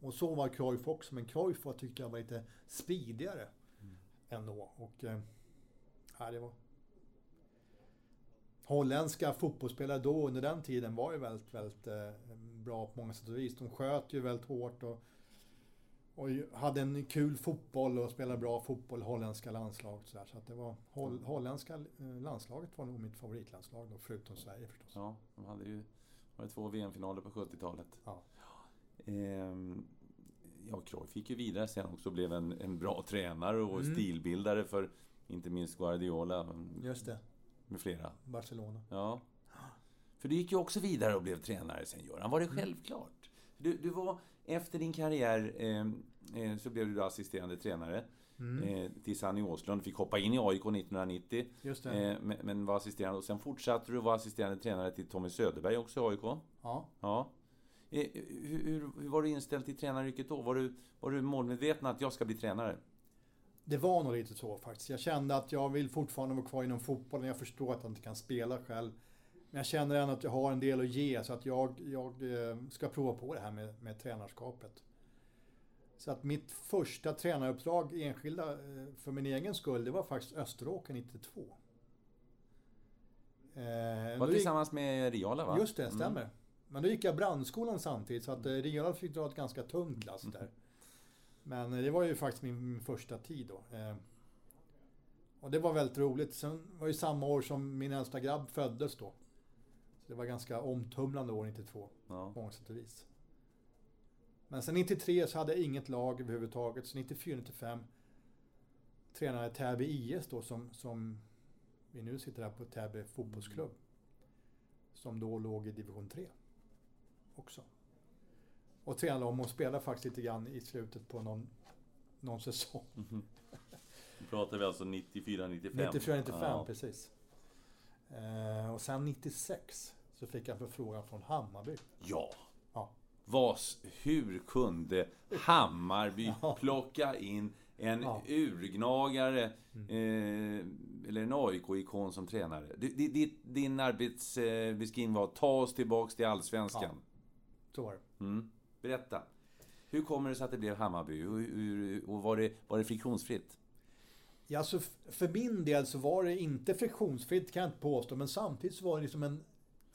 Och så var Cruyff också, men Cruyff var, tyckte jag var lite speedigare ändå. Och, eh, ja, det var... Holländska fotbollsspelare då under den tiden var ju väldigt, väldigt eh, bra på många sätt och vis. De sköt ju väldigt hårt och, och hade en kul fotboll och spelade bra fotboll, holländska landslaget och så, där. så att det var holl, holländska eh, landslaget var nog mitt favoritlandslag då, förutom Sverige förstås. Ja, de hade ju var det två VM-finaler på 70-talet. Ja. Ehm, ja, Cruyff gick ju vidare sen också och blev en, en bra tränare och Mm. stilbildare för inte minst Guardiola Just det, med flera. Barcelona. Ja. För du gick ju också vidare och blev tränare sen, Göran. Var det Mm. självklart? Du, du var, efter din karriär eh, eh, så blev du assisterande tränare Mm. eh, till Sanny Åslund. Fick hoppa in i AIK 1990. Just det. Eh, men, var assisterande. Och sen fortsatte du vara assisterande tränare till Tommy Söderberg också i AIK. Ja. Ja. Eh, hur, hur, hur var du inställd till tränaryrket då? Var du, var du målmedveten att jag ska bli tränare? Det var nog lite så faktiskt. Jag kände att jag vill fortfarande vara kvar inom fotbollen. Jag förstår att jag inte kan spela själv. Men jag känner ändå att jag har en del att ge så att jag, jag eh, ska prova på det här med, med tränarskapet. Så att mitt första tränaruppdrag enskilda eh, för min egen skull, det var faktiskt Österåker 92. Eh, Var gick- tillsammans med Riala va? Just det, Mm. stämmer. Men då gick jag brandskolan samtidigt så att eh, Riala fick dra ett ganska tungt lass där. Men eh, det var ju faktiskt min, min första tid då. Eh, och det var väldigt roligt. Sen var det samma år som min äldsta grabb föddes då. Det var ganska omtumlande år 92 Ja. på många sätt och vis. Men sen 93 så hade jag inget lag överhuvudtaget. Så 94-95 tränade Täby IS då som, som vi nu sitter här på Täby fotbollsklubb. Som då låg i division 3 också. Och tränade om och spelade faktiskt lite grann i slutet på någon, någon säsong. Då pratar vi alltså 94-95? 94-95 Ja. precis. Eh, och sen 96 så fick jag en förfrågan från Hammarby. Ja. Ja. Vas, hur kunde Hammarby Ja. plocka in en Ja. urgnagare eh, eller en AIK-ikon som tränare? Di- Din arbetsbeskrivning var ta oss tillbaks till Allsvenskan. Så var det. Mm. Berätta. Hur kommer det sig att det blev Hammarby? Och, hur- och var, det, var det friktionsfritt? Ja, så för min del så var det inte friktionsfritt kan jag inte påstå, men samtidigt så var det liksom en,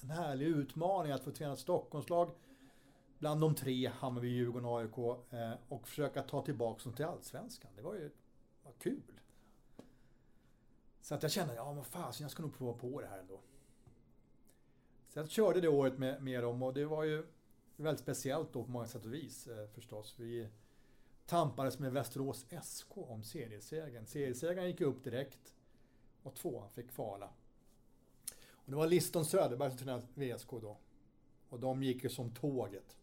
en härlig utmaning att få träna ett Stockholmslag bland de tre, Hammarby, Djurgården och eh, AIK, och försöka ta tillbaka dem till Allsvenskan. Det var ju var kul. Så att jag kände, ja men fasen, jag ska nog prova på det här ändå. Så jag körde det året med, med dem och det var ju väldigt speciellt då på många sätt och vis eh, förstås. Vi tampades med Västerås SK om seriesegern. Seriesegern gick upp direkt och tvåan fick kvala. Och det var Liston Söderberg som tränade VSK då. Och de gick ju som tåget.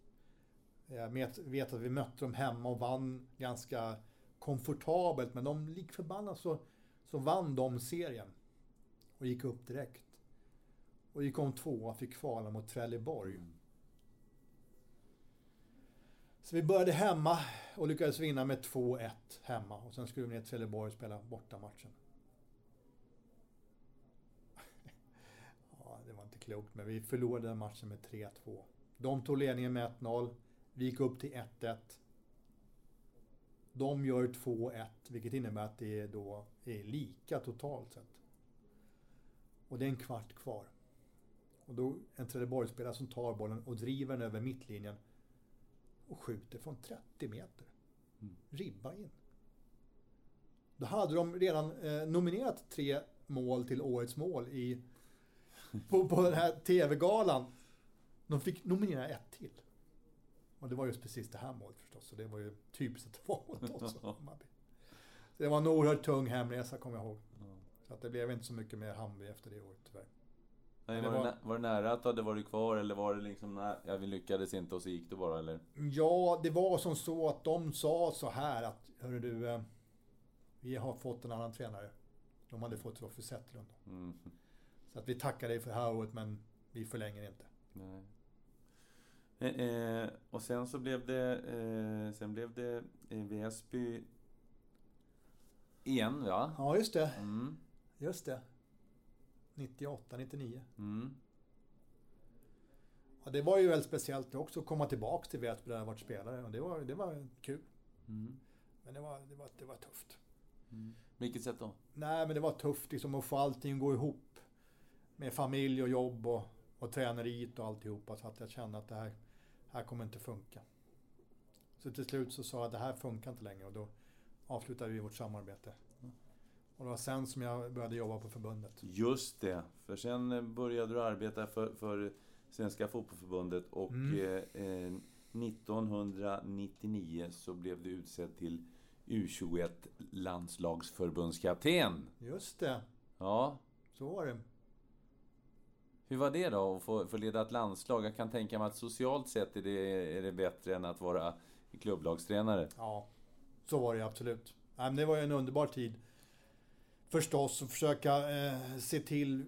Jag vet, att vi mötte dem hemma och vann ganska komfortabelt men de lik förbannat så, så vann de serien. Och gick upp direkt. Och gick om tvåa fick kvala mot Trelleborg. Så vi började hemma och lyckades vinna med 2-1 hemma. Och sen skulle vi ner till Trelleborg och spela bortamatchen. ja, det var inte klokt, men vi förlorade den matchen med 3-2. De tog ledningen med 1-0. Vi gick upp till 1-1. De gör 2-1, vilket innebär att det då är lika totalt sett. Och det är en kvart kvar. Och då en Trelleborgsspelare som tar bollen och driver den över mittlinjen och skjuter från 30 meter. Ribba in. Då hade de redan eh, nominerat tre mål till årets mål i, på, på den här TV-galan. De fick nominera ett till. Och det var just precis det här målet förstås. Så det var ju typiskt att det var mot oss. Det var en oerhört tung hemresa kommer jag ihåg. Så att det blev inte så mycket mer Hammarby efter det året tyvärr. Nej, var, det var- var det nära att du hade varit kvar eller var det liksom, nej, ja, vi lyckades inte och så gick det bara eller? Ja, det var som så att de sa så här att, hörru du, eh, vi har fått en annan tränare. De hade fått Roffe Zetterlund. Mm. Så att vi tackar dig för det här året, men vi förlänger inte. Nej. Eh, eh, och sen så blev det, eh, sen blev det eh, Väsby igen va? Ja, just det. Mm. Just det. 98, 99. Mm. Ja, det var ju väldigt speciellt också att komma tillbaks till Väsby där jag varit spelare. Och det var, det var kul. Mm. Men det var, det var, det var tufft. Vilket sätt då? Nej, men det var tufft liksom att få allting att gå ihop. Med familj och jobb och, och träneriet och alltihopa. Så att jag kände att det här, här kommer inte funka. Så till slut så sa jag att det här funkar inte längre och då avslutade vi vårt samarbete. Och det var sen som jag började jobba på förbundet. Just det, för sen eh, började du arbeta för, för Svenska Fotbollförbundet och Mm. eh, eh, 1999 så blev du utsedd till U21 landslagsförbundskapten. Just det, Ja, så var det. Hur var det då att få, få leda ett landslag? Jag kan tänka mig att socialt sett är det, är det bättre än att vara klubblagstränare. Ja, så var det absolut. Det var ju en underbar tid. Förstås, att försöka eh, se till,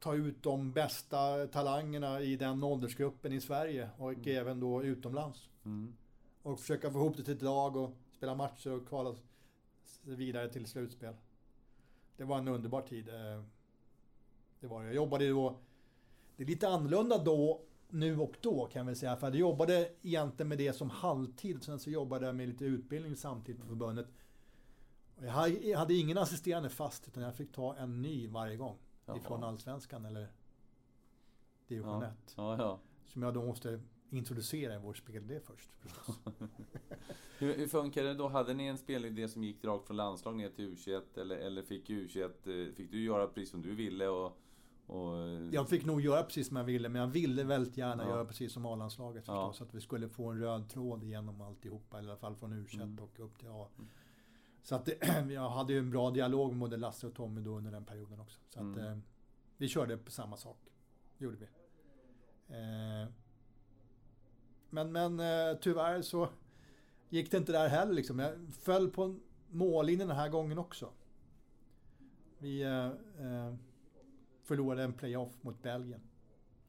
ta ut de bästa talangerna i den åldersgruppen i Sverige och även då utomlands. Mm. Och försöka få ihop det till ett lag och spela matcher och kvala sig vidare till slutspel. Det var en underbar tid. eh, Det var det. Jag jobbade då... Det är lite annorlunda då, nu och då kan väl säga. För jag jobbade egentligen med det som halvtid. Sen så jobbade jag med lite utbildning samtidigt på förbundet. Jag hade- ingen assisterande fast utan jag fick ta en ny varje gång. Jaha. Ifrån Allsvenskan eller Division Ja, 1. ja, ja. Som jag då måste introducera i vår spelidé först. Förstås. Hur, hur funkar det då? Hade ni en spelidé som gick rakt från landslag ner till U21? Eller, eller fick U21, eh, fick du göra precis som du ville? Och, och, Jag fick nog göra precis som jag ville, men jag ville väldigt gärna Ja. göra precis som A-landslaget Ja. förstås. Att vi skulle få en röd tråd igenom alltihopa, i alla fall från u Mm. och upp till A. Så att jag hade ju en bra dialog med både Lasse och Tommy då under den perioden också. Så att Mm. eh, vi körde på samma sak. Gjorde vi. Eh, men men eh, tyvärr så gick det inte där heller liksom. Jag föll på mållinjen den här gången också. Vi eh, eh, förlorade en playoff mot Belgien.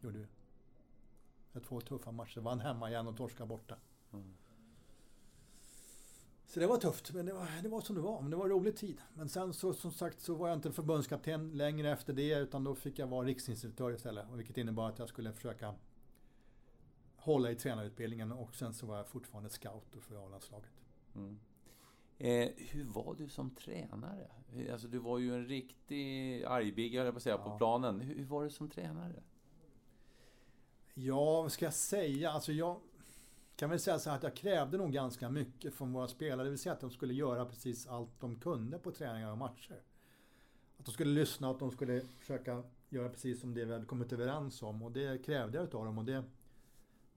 Gjorde vi. Det var Två tuffa matcher. Vann hemma igen och torskade borta. Så det var tufft, men det var, det var som det var. Men det var en rolig tid. Men sen så som sagt så var jag inte förbundskapten längre efter det utan då fick jag vara riksinstruktör istället. Vilket innebar att jag skulle försöka hålla i tränarutbildningen och sen så var jag fortfarande scout för A-landslaget. Mm. Eh, hur var du som tränare? Alltså, du var ju en riktig argbigge, jag på säga, på Ja. planen. Hur, hur var du som tränare? Ja, vad ska jag säga? Alltså jag kan väl säga så här att jag krävde nog ganska mycket från våra spelare. Det vill säga att de skulle göra precis allt de kunde på träningar och matcher. Att de skulle lyssna att de skulle försöka göra precis som det vi hade kommit överens om. Och det krävde jag utav dem och det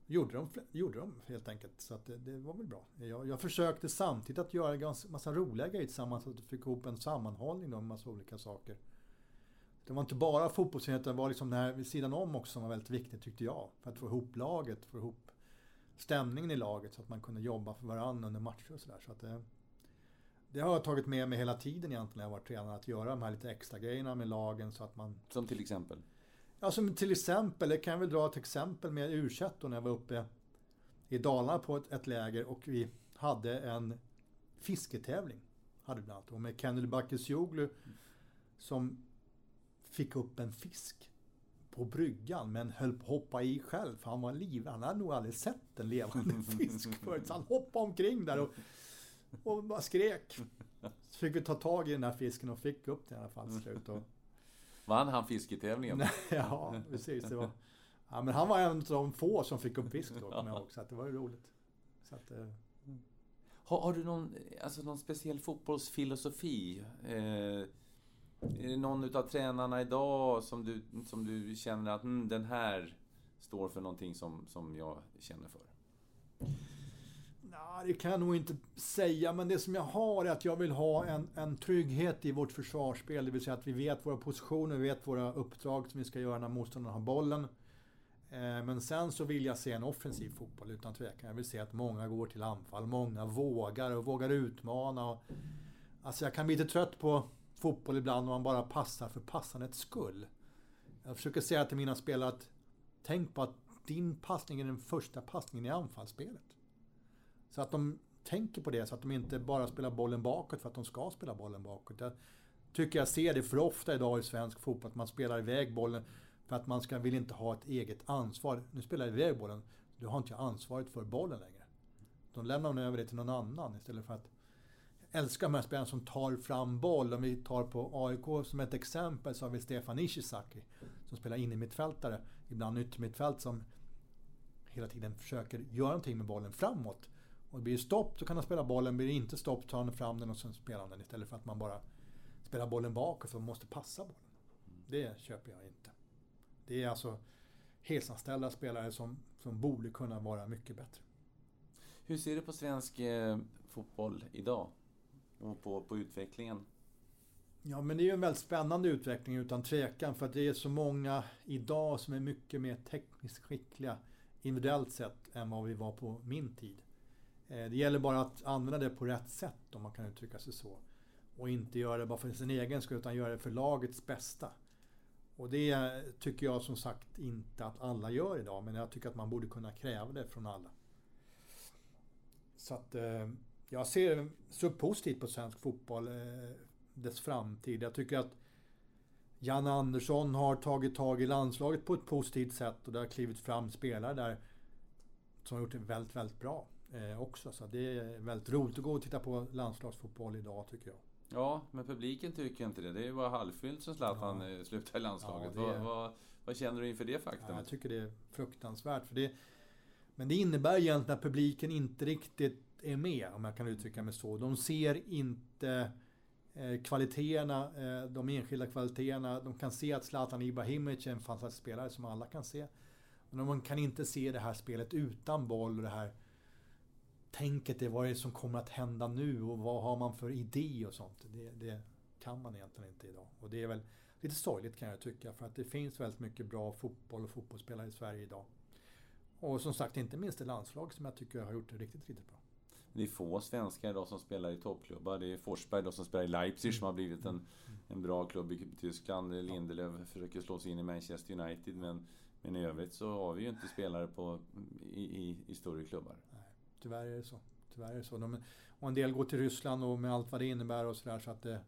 gjorde de, gjorde de helt enkelt. Så att det, det var väl bra. Jag, jag försökte samtidigt att göra en massa roliga grejer tillsammans. Så att vi fick ihop en sammanhållning med en massa olika saker. Det var inte bara fotbollsenheten, det var liksom det här vid sidan om också som var väldigt viktigt tyckte jag. För att få ihop laget, få ihop stämningen i laget så att man kunde jobba för varandra under matcher och sådär. Så att det, det har jag tagit med mig hela tiden egentligen när jag varit tränare. Att göra de här lite extra grejerna med lagen så att man... Som till exempel? Ja, som till exempel, det kan jag väl dra ett exempel med u när jag var uppe i Dalarna på ett, ett läger och vi hade en fisketävling. Hade bland annat. Och med Kennedy Bakircioglu som fick upp en fisk på bryggan men höll på att hoppa i själv för han var livrädd. Han hade nog aldrig sett en levande fisk förut. Så han hoppade omkring där och, och bara skrek. Så fick vi ta tag i den här fisken och fick upp den i alla fall till slut. Och, Vann han fisketävlingen? ja, precis. Det var, ja, men han var en av de få som fick upp fisk då, kommer jag ihåg. Så det var ju roligt. Så att, eh, Har, har du någon, alltså någon speciell fotbollsfilosofi? Eh, är det någon utav tränarna idag som du, som du känner att mm, den här står för någonting som, som jag känner för? Nej, det kan jag nog inte säga, men det som jag har är att jag vill ha en, en trygghet i vårt försvarsspel. Det vill säga att vi vet våra positioner, vi vet våra uppdrag som vi ska göra när motståndaren har bollen. Eh, men sen så vill jag se en offensiv fotboll utan tvekan. Jag vill se att många går till anfall, många vågar och vågar utmana. Och, alltså jag kan bli lite trött på fotboll ibland om man bara passar för passandets skull. Jag försöker säga till mina spelare att tänk på att din passning är den första passningen i anfallsspelet. Så att de tänker på det, så att de inte bara spelar bollen bakåt för att de ska spela bollen bakåt. Jag tycker jag ser det för ofta idag i svensk fotboll, att man spelar iväg bollen för att man ska, vill inte ha ett eget ansvar. Nu spelar jag iväg bollen, du har inte jag ansvaret för bollen längre. De lämnar man över det till någon annan istället för att jag älskar de här spelarna som tar fram boll. Om vi tar på AIK som ett exempel så har vi Stefan Ishizaki som spelar in i mittfältare, ibland yttermittfält som hela tiden försöker göra någonting med bollen framåt. Och blir det stopp så kan han spela bollen, blir det inte stopp tar han fram den och sen spelar han den istället för att man bara spelar bollen bakåt för man måste passa bollen. Det köper jag inte. Det är alltså heltidsanställda spelare som, som borde kunna vara mycket bättre. Hur ser du på svensk eh, fotboll idag? Och på, på utvecklingen? Ja, men det är ju en väldigt spännande utveckling utan tvekan för att det är så många idag som är mycket mer tekniskt skickliga individuellt sett än vad vi var på min tid. Eh, det gäller bara att använda det på rätt sätt om man kan uttrycka sig så. Och inte göra det bara för sin egen skull utan göra det för lagets bästa. Och det tycker jag som sagt inte att alla gör idag men jag tycker att man borde kunna kräva det från alla. Så att eh, jag ser så positivt på svensk fotboll, eh, dess framtid. Jag tycker att Janne Andersson har tagit tag i landslaget på ett positivt sätt och det har klivit fram spelare där som har gjort det väldigt, väldigt bra eh, också. Så det är väldigt roligt att gå och titta på landslagsfotboll idag tycker jag. Ja, men publiken tycker inte det. Det är ju bara halvfyllt som Zlatan Ja. ja. slutar i landslaget. Ja, det vad, vad, vad känner du inför det Ja, faktumet? jag tycker det är fruktansvärt. För det, men det innebär egentligen att publiken inte riktigt är med, om jag kan uttrycka mig så. De ser inte eh, kvaliteterna, eh, de enskilda kvaliteterna. De kan se att Zlatan Ibrahimovic är en fantastisk spelare som alla kan se. Men man kan inte se det här spelet utan boll och det här tänket, det vad är det som kommer att hända nu och vad har man för idé och sånt. Det, det kan man egentligen inte idag. Och det är väl lite sorgligt kan jag tycka för att det finns väldigt mycket bra fotboll och fotbollsspelare i Sverige idag. Och som sagt inte minst i landslag som jag tycker har gjort det riktigt, riktigt bra. Det är få svenskar idag som spelar i toppklubbar. Det är Forsberg då som spelar i Leipzig som har blivit en, en bra klubb i Tyskland. Lindelöf försöker slå sig in i Manchester United. Men, men i övrigt så har vi ju inte spelare på, i, i, i större klubbar. Tyvärr är det så. Tyvärr är det så. De, och en del går till Ryssland och med allt vad det innebär och sådär så att det...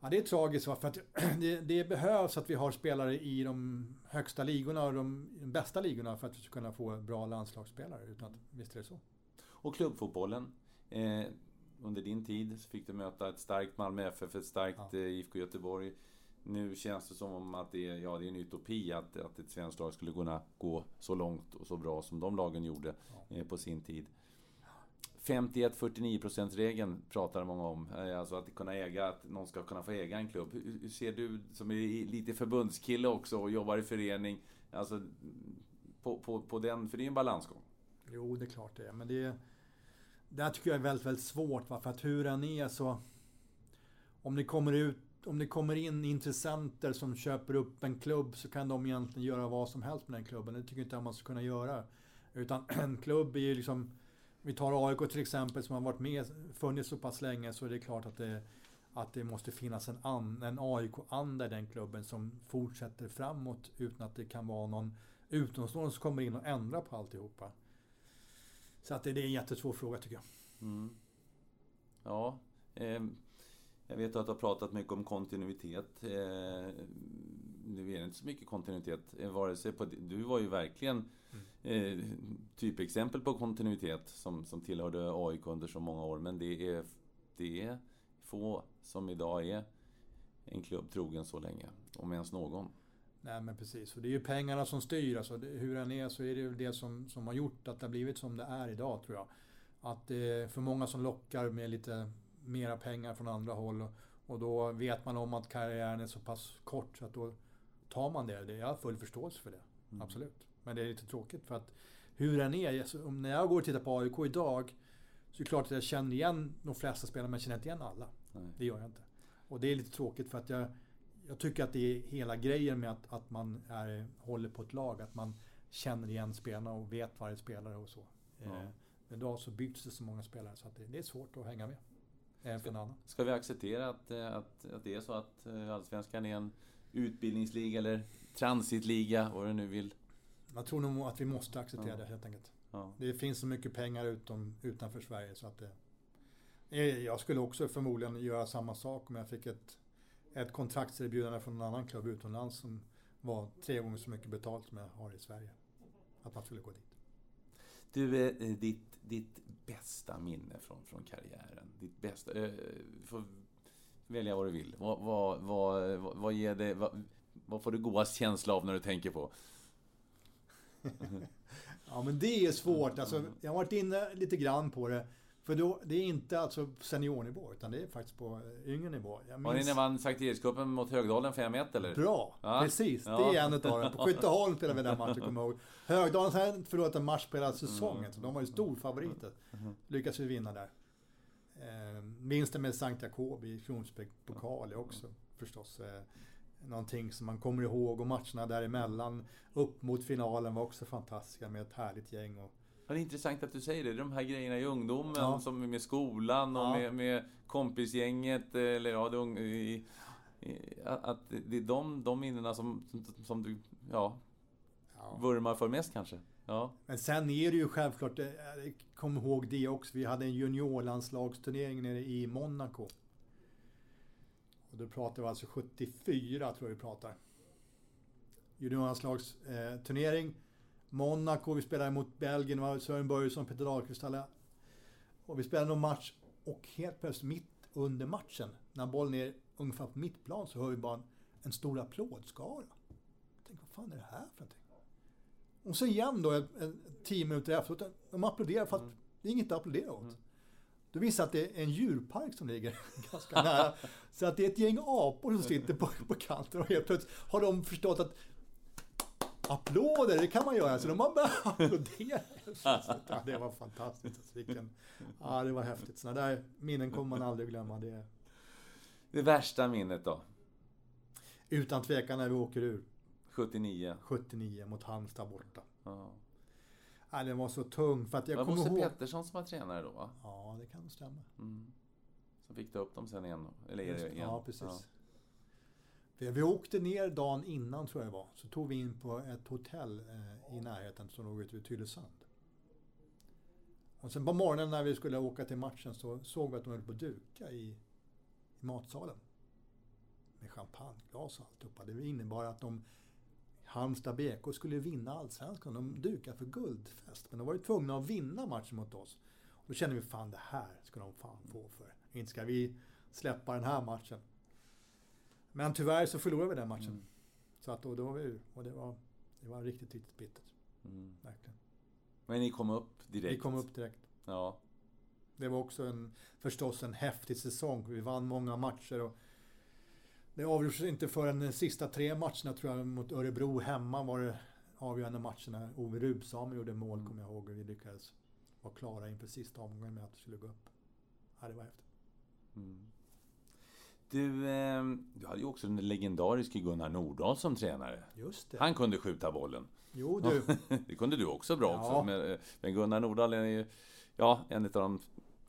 Ja, det är tragiskt va? för att det, det behövs att vi har spelare i de högsta ligorna och de, de bästa ligorna för att vi ska kunna få bra landslagsspelare. Utan att, visst är det så. Och klubbfotbollen. Eh, under din tid så fick du möta ett starkt Malmö FF, ett starkt Ja. eh, IFK Göteborg. Nu känns det som att det är, ja, det är en utopi att, att ett svenskt lag skulle kunna gå så långt och så bra som de lagen gjorde eh, på sin tid. 51-49% regeln pratar många om. Eh, Alltså att kunna äga, att någon ska kunna få äga en klubb. Hur, hur ser du, som är lite förbundskille också och jobbar i förening, alltså på, på, på den, för det är en balansgång. Jo, det är klart det är. Men det, det här tycker jag är väldigt, väldigt svårt. Va? För att hur den är så... Om det kommer ut om det kommer in intressenter som köper upp en klubb så kan de egentligen göra vad som helst med den klubben. Det tycker inte jag man ska kunna göra. Utan en klubb är ju liksom... Vi tar AIK till exempel som har varit med, funnits så pass länge så är det klart att det, att det måste finnas en, an, en AIK-anda i den klubben som fortsätter framåt utan att det kan vara någon utomstående som kommer in och ändrar på alltihopa. Så att det, det är en jättesvår fråga tycker jag. Mm. Ja. Eh, jag vet att du har pratat mycket om kontinuitet. Eh, nu är det inte så mycket kontinuitet. eh, Vare sig på, du var ju verkligen eh, typexempel på kontinuitet som, som tillhörde AIK under så många år. Men det är, det är få som idag är en klubb trogen så länge. Om ens någon. Nej men precis, och det är ju pengarna som styr. Alltså, hur den är så är det ju det som, som har gjort att det har blivit som det är idag tror jag. Att det är för många som lockar med lite mera pengar från andra håll. Och, och då vet man om att karriären är så pass kort så att då tar man det. jag har full förståelse för det. Absolut. Men det är lite tråkigt för att hur den är, om- när jag går och tittar på AIK idag så är det klart att jag känner igen de flesta spelarna men jag känner inte igen alla. Nej. Det gör jag inte. Och det är lite tråkigt för att jag, jag tycker att det är hela grejen med att, att man är, håller på ett lag. Att man känner igen spelarna och vet varje spelare och så. Ja. Eh, men idag så byts det så många spelare så att det, det är svårt att hänga med. Även för en annan. Ska vi acceptera att, eh, att, att det är så att eh, Allsvenskan är en utbildningsliga eller transitliga, vad du nu vill? Jag tror nog att vi måste acceptera Ja. det helt enkelt. Ja. Det finns så mycket pengar utom, utanför Sverige så att det... Eh, Jag skulle också förmodligen göra samma sak om jag fick ett, ett kontraktserbjudande från en annan klubb utomlands som var tre gånger så mycket betalt som jag har i Sverige. Att man skulle gå dit. Du, eh, eh, ditt, ditt bästa minne från, från karriären? Ditt bästa... Eh, du får välja vad du vill. Vad, vad, vad, vad, vad ger det... Vad, vad får du godast känsla av när du tänker på? Ja men det är svårt. Alltså, jag har varit inne lite grann på det. För då, det är inte alltså seniornivå utan det är faktiskt på eh, yngre nivå. Jag Var det när ni vann Sankt Erikscupen mot Högdalen 5-1 eller? Bra! Ja. Precis, det Ja. är en utav dem. På Skytteholm spelade vi den matchen, kommer jag ihåg. Högdalen har förlorat en match på hela säsongen, så de var ju storfavoriter. Lyckas vi vinna där. Eh, vinsten med Sankt Jakob i pokal också förstås eh, någonting som man kommer ihåg. Och matcherna däremellan upp mot finalen var också fantastiska med ett härligt gäng. Och, Ja, det är intressant att du säger det. De här grejerna i ungdomen, Ja. som med skolan och Ja. med, med kompisgänget, eller ja, det, i, i, att det är de, de minnena som, som, som du, ja, ja. vurmar för mest kanske. Ja. Men sen är det ju självklart, eh, kom ihåg det också, vi hade en juniorlandslagsturnering nere i Monaco. Och då pratar vi alltså 74 tror jag vi pratar. Juniorlandslagsturnering. Monaco, vi spelade mot Belgien, var Sören Börjesson, Peter Dahlqvist, alla. Och vi spelade någon match och helt plötsligt mitt under matchen, när bollen är ungefär på mittplan, så hör vi bara en, en stor applådskara. Tänkte, vad fan är det här för någonting? Och så igen då, en, en, tio minuter efteråt, de applåderar fast det är inget att applådera åt. Då visar att det är en djurpark som ligger ganska nära. Så att det är ett gäng apor som sitter på, på kanten och helt plötsligt har de förstått att applåder, det kan man göra. Så de har börjat applådera. Ja, det var fantastiskt. Alltså, vilken, ja, det var häftigt. Sådana där minnen kommer man aldrig glömma. Det Det värsta minnet då? utan tvekan när vi åker ur 79. 79 mot Halmstad borta. Ja. Ja, den var så tung för att Det jag var kommer Bosse ihåg... Pettersson som var tränare då, va? Ja, det kan stämma. Mm. Som fick ta upp dem sen igen. Eller det igen? Ja, precis. För Vi åkte ner dagen innan tror jag det var. Så tog vi in på ett hotell eh, i närheten som låg ute vid Tylösand. Och sen på morgonen när vi skulle åka till matchen så såg vi att de höll på att duka i, i matsalen. Med champagneglas och alltihopa. Det innebar att de Halmstad BK skulle vinna allsvenskan. De dukade för guldfest. Men de var ju tvungna att vinna matchen mot oss. Och då kände vi fan det här ska de fan få för. Inte ska vi släppa den här matchen. Men tyvärr så förlorade vi den matchen. Så att då, då var vi ur. Och det var, det var riktigt, riktigt bittert. Mm. Verkligen. Men ni kom upp direkt? Vi kom upp direkt. Ja. Det var också en, förstås en häftig säsong. Vi vann många matcher. Och det avgjordes inte förrän de sista tre matcherna tror jag mot Örebro hemma var det avgörande matcherna. Ove Rubsam gjorde mål kommer jag ihåg och vi lyckades vara klara inför sista omgången med att vi skulle gå upp. Ja, det var häftigt. Mm. Du, eh, du hade ju också den legendariske Gunnar Nordahl som tränare. Just det. Han kunde skjuta bollen. Jo du. det kunde du också bra Ja. också. Men, eh, men Gunnar Nordahl är ju ja, en av de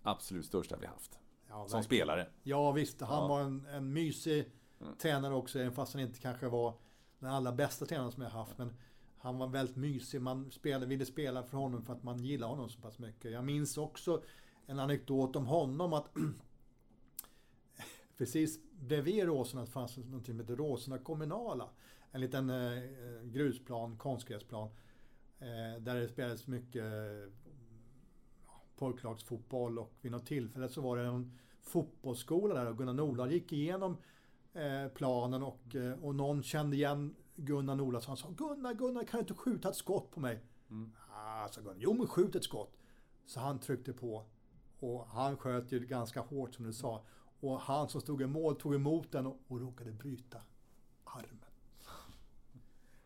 absolut största vi haft. Ja, Som verkligen. spelare. Ja visst, han Ja. var en, en mysig tränare också, även fast han inte kanske var den allra bästa tränaren som jag haft. Men han var väldigt mysig, man spelade, ville spela för honom för att man gillar honom så pass mycket. Jag minns också en anekdot om honom att precis bredvid Råsunda fanns något som heter Råsunda kommunala. En liten eh, grusplan, konstgräsplan. Eh, där det spelades mycket pojklagsfotboll och vid något tillfälle så var det en fotbollsskola där och Gunnar Nordahl gick igenom eh, planen och, och någon kände igen Gunnar Nordahl så han sa Gunnar, Gunnar kan du inte skjuta ett skott på mig? Mm. Ah, sa Gunnar. Jo men skjut ett skott. Så han tryckte på och han sköt ju ganska hårt som du sa. Och han som stod i mål tog emot den och, och råkade bryta armen.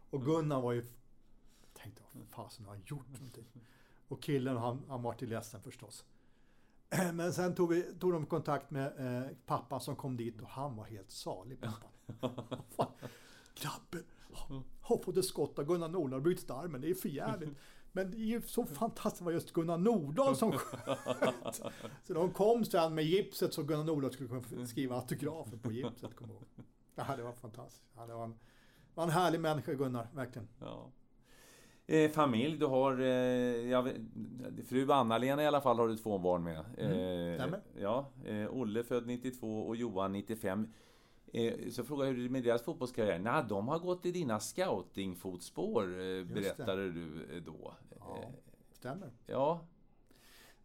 Och Gunnar var ju... Tänkte, vad fasen har han gjort någonting? Och killen han, han var till ledsen förstås. Men sen tog, vi, tog de kontakt med eh, pappan som kom dit och han var helt salig pappan. Grabben har fått ett skott av Gunnar Nordahl och brutit armen. Det är för jävligt. Men det är ju så fantastiskt var just Gunnar Nordahl som sköt. Så de kom sen med gipset så Gunnar Nordahl skulle kunna skriva autografer på gipset. Kom ihåg. Det var fantastiskt. Det var en, var en härlig människa Gunnar, verkligen. Ja. Eh, familj, du har... Eh, ja, fru Anna-Lena i alla fall har du två barn med. Mm, eh, ja, eh, Olle född 92 och Johan 95. Eh, så frågade jag hur det är med deras fotbollskarriär. Nej, de har gått i dina scoutingfotspår, eh, berättade du eh, då. Ja, stämmer. Ja.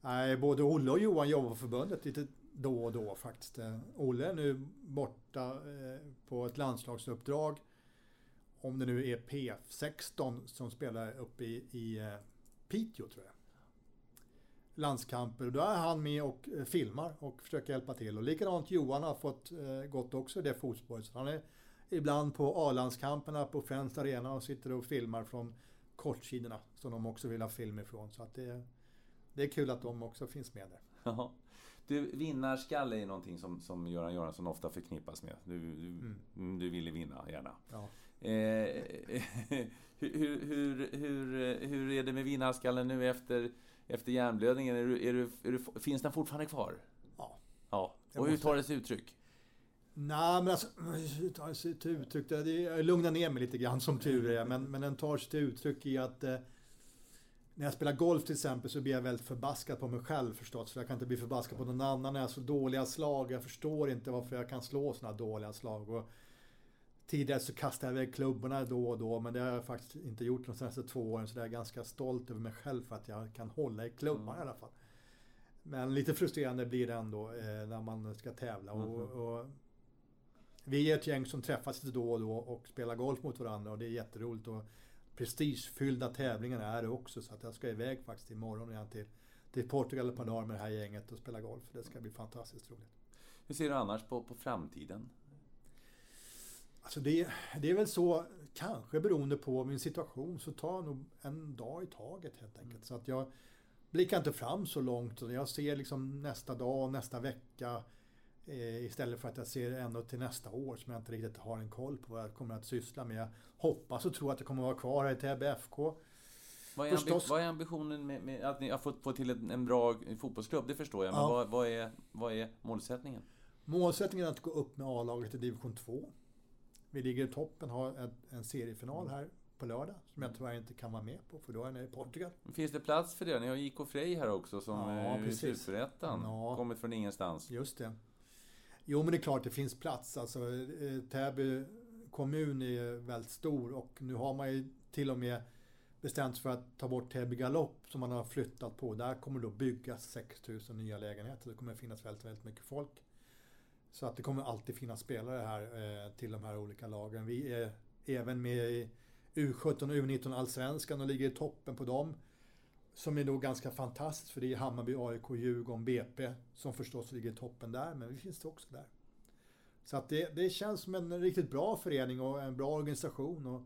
Nej, både Olle och Johan jobbar på förbundet lite då och då faktiskt. Olle är nu borta på ett landslagsuppdrag. Om det nu är P16 som spelar uppe i, i Piteå tror jag landskamper. Då är han med och eh, filmar och försöker hjälpa till. Och likadant Johan har fått eh, gått också det fotspåret. Så han är ibland på A-landskamperna på Friends Arena och sitter och filmar från kortsidorna som de också vill ha film ifrån. Så att det, det är kul att de också finns med där. Ja. Du, vinnarskalle är någonting som, som Göran Göransson ofta förknippas med. Du, du, mm. mm du ville vinna, gärna. Ja. Eh, hur, hur, hur, hur är det med vinnarskallen nu efter efter hjärnblödningen, är du, är du, är du, finns den fortfarande kvar? Ja. ja. Och hur tar det sig uttryck? Nej, men alltså, hur tar det sig till uttryck? Det, jag lugnar ner mig lite grann som tur är, men, men den tar sig till uttryck i att eh, när jag spelar golf till exempel så blir jag väldigt förbaskad på mig själv förstås. För jag kan inte bli förbaskad på någon annan när jag så dåliga slag. Jag förstår inte varför jag kan slå sådana dåliga slag. Och Tidigare så kastade jag iväg klubborna då och då men det har jag faktiskt inte gjort de senaste två åren så jag är ganska stolt över mig själv för att jag kan hålla i klubban mm. i alla fall. Men lite frustrerande blir det ändå eh, när man ska tävla. Mm. Och, och, vi är ett gäng som träffas lite då och då och spelar golf mot varandra och det är jätteroligt. Och prestigefyllda tävlingar är det också så att jag ska iväg faktiskt imorgon igen till, till Portugal par dagar med det här gänget och spela golf. Det ska bli fantastiskt roligt. Hur ser du annars på, på framtiden? Alltså det, det är väl så, kanske beroende på min situation, så tar jag nog en dag i taget helt enkelt. Mm. Så att jag blickar inte fram så långt. Jag ser liksom nästa dag, nästa vecka. Eh, istället för att jag ser ändå till nästa år som jag inte riktigt har en koll på vad jag kommer att syssla med. Jag hoppas och tror att jag kommer att vara kvar här i Täby FK. Vad är, ambi vad är ambitionen med, med, att ni har fått få till en, en bra fotbollsklubb? Det förstår jag. Men ja. vad, vad, är, vad är målsättningen? Målsättningen är att gå upp med A-laget i division 2. Vi ligger i toppen, har en seriefinal här på lördag som jag tyvärr inte kan vara med på för då är jag nere i Portugal. Finns det plats för det? Ni har IK Frej här också som ja, är i Superettan. Ja. Kommit från ingenstans. Just det. Jo men det är klart det finns plats. Alltså, eh, Täby kommun är väldigt stor och nu har man ju till och med bestämt sig för att ta bort Täby galopp som man har flyttat på. Där kommer då byggas 6000 nya lägenheter. Det kommer finnas väldigt, väldigt mycket folk. Så att det kommer alltid finnas spelare här eh, till de här olika lagen. Vi är även med i U17 och U19 Allsvenskan och ligger i toppen på dem. Som är nog ganska fantastiskt för det är Hammarby, AIK, Djurgården, BP som förstås ligger i toppen där, men vi finns också där. Så att det, det känns som en riktigt bra förening och en bra organisation. Och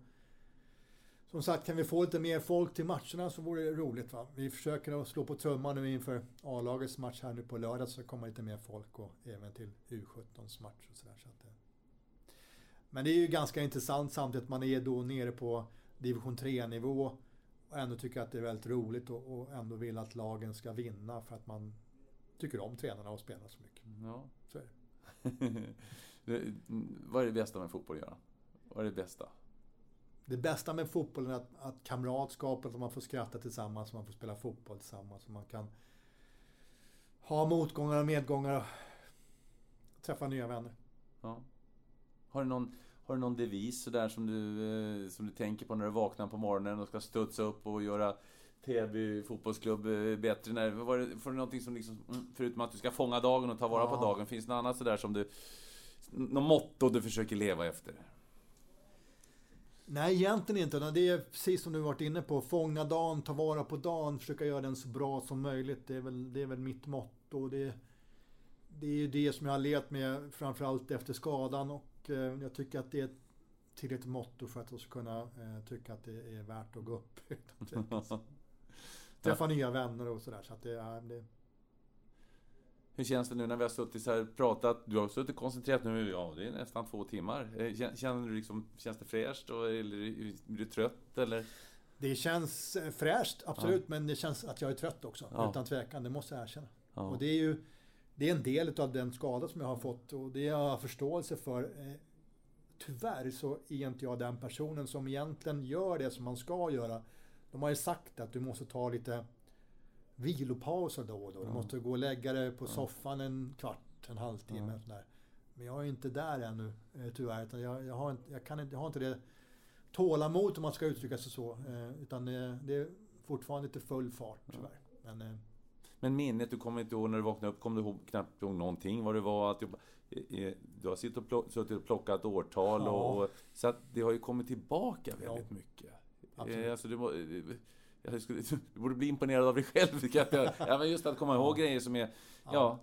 som sagt, kan vi få lite mer folk till matcherna så vore det roligt. Va? Vi försöker att slå på trumman nu inför A-lagets match här nu på lördag så kommer lite mer folk och även till U17s match och sådär. Så att, men det är ju ganska intressant samtidigt att man är då nere på division 3-nivå och ändå tycker att det är väldigt roligt och, och ändå vill att lagen ska vinna för att man tycker om tränarna och spelar så mycket. Ja. Så är det. Vad är det bästa med fotboll att göra? Vad är det bästa? Det bästa med fotbollen är att, att kamratskapet, att man får skratta tillsammans, man får spela fotboll tillsammans. Och man kan ha motgångar och medgångar. träffa nya vänner. Ja. Har du någon, har du någon devis sådär som du, eh, som du tänker på när du vaknar på morgonen och ska studsa upp och göra Täby fotbollsklubb eh, bättre? När, var det, får du någonting som liksom, mm, förutom att du ska fånga dagen och ta vara på Ja. dagen, finns det något annat sådär som du... Något motto du försöker leva efter? Nej, egentligen inte. Det är precis som du varit inne på. Fånga dagen, ta vara på dagen, försöka göra den så bra som möjligt. Det är väl, det är väl mitt motto. Det, det är ju det som jag har levt med framförallt efter skadan och eh, jag tycker att det är ett tillräckligt motto för att jag ska kunna eh, tycka att det är värt att gå upp. Träffa nya vänner och sådär. Så att det, det, Hur känns det nu när vi har suttit så här och pratat? Du har suttit koncentrerat nu, ja det är nästan två timmar. Eh, kän- Känner du liksom, känns det fräscht och, eller är du trött eller? det känns eh, fräscht, absolut, men det känns att jag är trött också. Ja. Utan tvekan, det måste jag erkänna. Ja. Och det är ju det är en del av den skada som jag har fått och det har jag förståelse för. Eh, Tyvärr så är inte jag den personen som egentligen gör det som man ska göra. De har ju sagt att du måste ta lite vilopauser då och då. Du måste gå och lägga dig på soffan en kvart, en halvtimme. och sådär. Men jag är inte där ännu eh, tyvärr. Utan jag, jag, har inte, jag, kan inte, jag har inte det tålamod om man ska uttrycka sig så. Eh, Utan det, det är fortfarande lite full fart tyvärr. Men, eh, Men minnet, du kommer inte ihåg när du vaknade upp, kom du ihåg, knappt ihåg någonting vad det var? Att du, eh, eh, du har suttit och, plock, suttit och plockat årtal Ja. och. Så att det har ju kommit tillbaka väldigt Ja. mycket. Absolut. Eh, alltså, du, eh, skulle, du borde bli imponerad av dig själv. jag. ja, men just att komma ihåg grejer som är... Ja.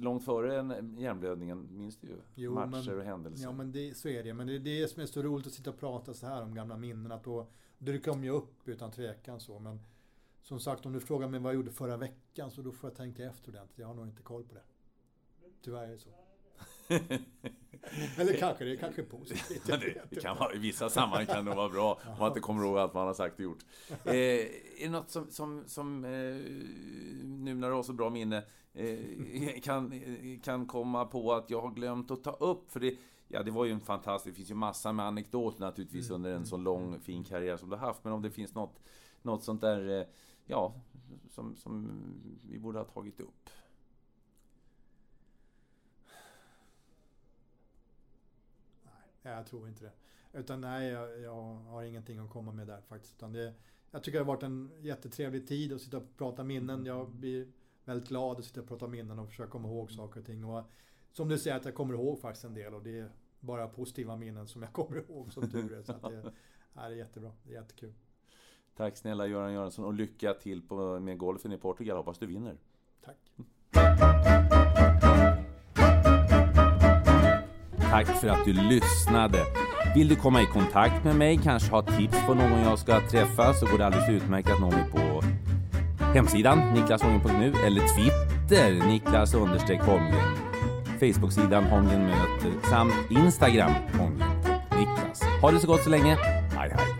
långt före en- hjärnblödningen minns du ju. Jo, matcher men- och händelser. Ja men det, så är det. Men det är det som är så roligt att sitta och prata så här om gamla minnen. Att då dyker de ju upp utan tvekan så. Men som sagt om du frågar mig vad jag gjorde förra veckan så då får jag tänka efter ordentligt. Jag har nog inte koll på det. Tyvärr är det så. Eller kanske det är kanske positivt. Ja, det, kan vara, I vissa sammanhang kan det vara bra om man inte kommer ihåg allt man har sagt och gjort. Eh, är det något som, som, som eh, nu när du har så bra minne, eh, kan, kan komma på att jag har glömt att ta upp? För det, ja, det var ju en fantastisk, det finns ju massor med anekdoter naturligtvis under en så lång fin karriär som du har haft. Men om det finns något, något sånt där, eh, ja, som, som vi borde ha tagit upp. Nej, jag tror inte det. Utan nej, jag, jag har ingenting att komma med där faktiskt. Utan det, jag tycker det har varit en jättetrevlig tid att sitta och prata minnen. Jag blir väldigt glad att sitta och prata minnen och försöka komma ihåg saker och ting. Och som du säger att jag kommer ihåg faktiskt en del och det är bara positiva minnen som jag kommer ihåg som tur är. Så att det, det är jättebra. Det är jättekul. Tack snälla Göran Göransson och lycka till på, med golfen i Portugal. Hoppas du vinner. Tack. Tack för att du lyssnade. Vill du komma i kontakt med mig, kanske ha tips på någon jag ska träffa så går det alldeles utmärkt att nå mig på hemsidan niklasholmgren.nu eller Twitter Niklas understreck Holmgren. Facebook-sidan Holmgren möter samt Instagram Holmgren Niklas. Ha det så gott så länge. Hej hej.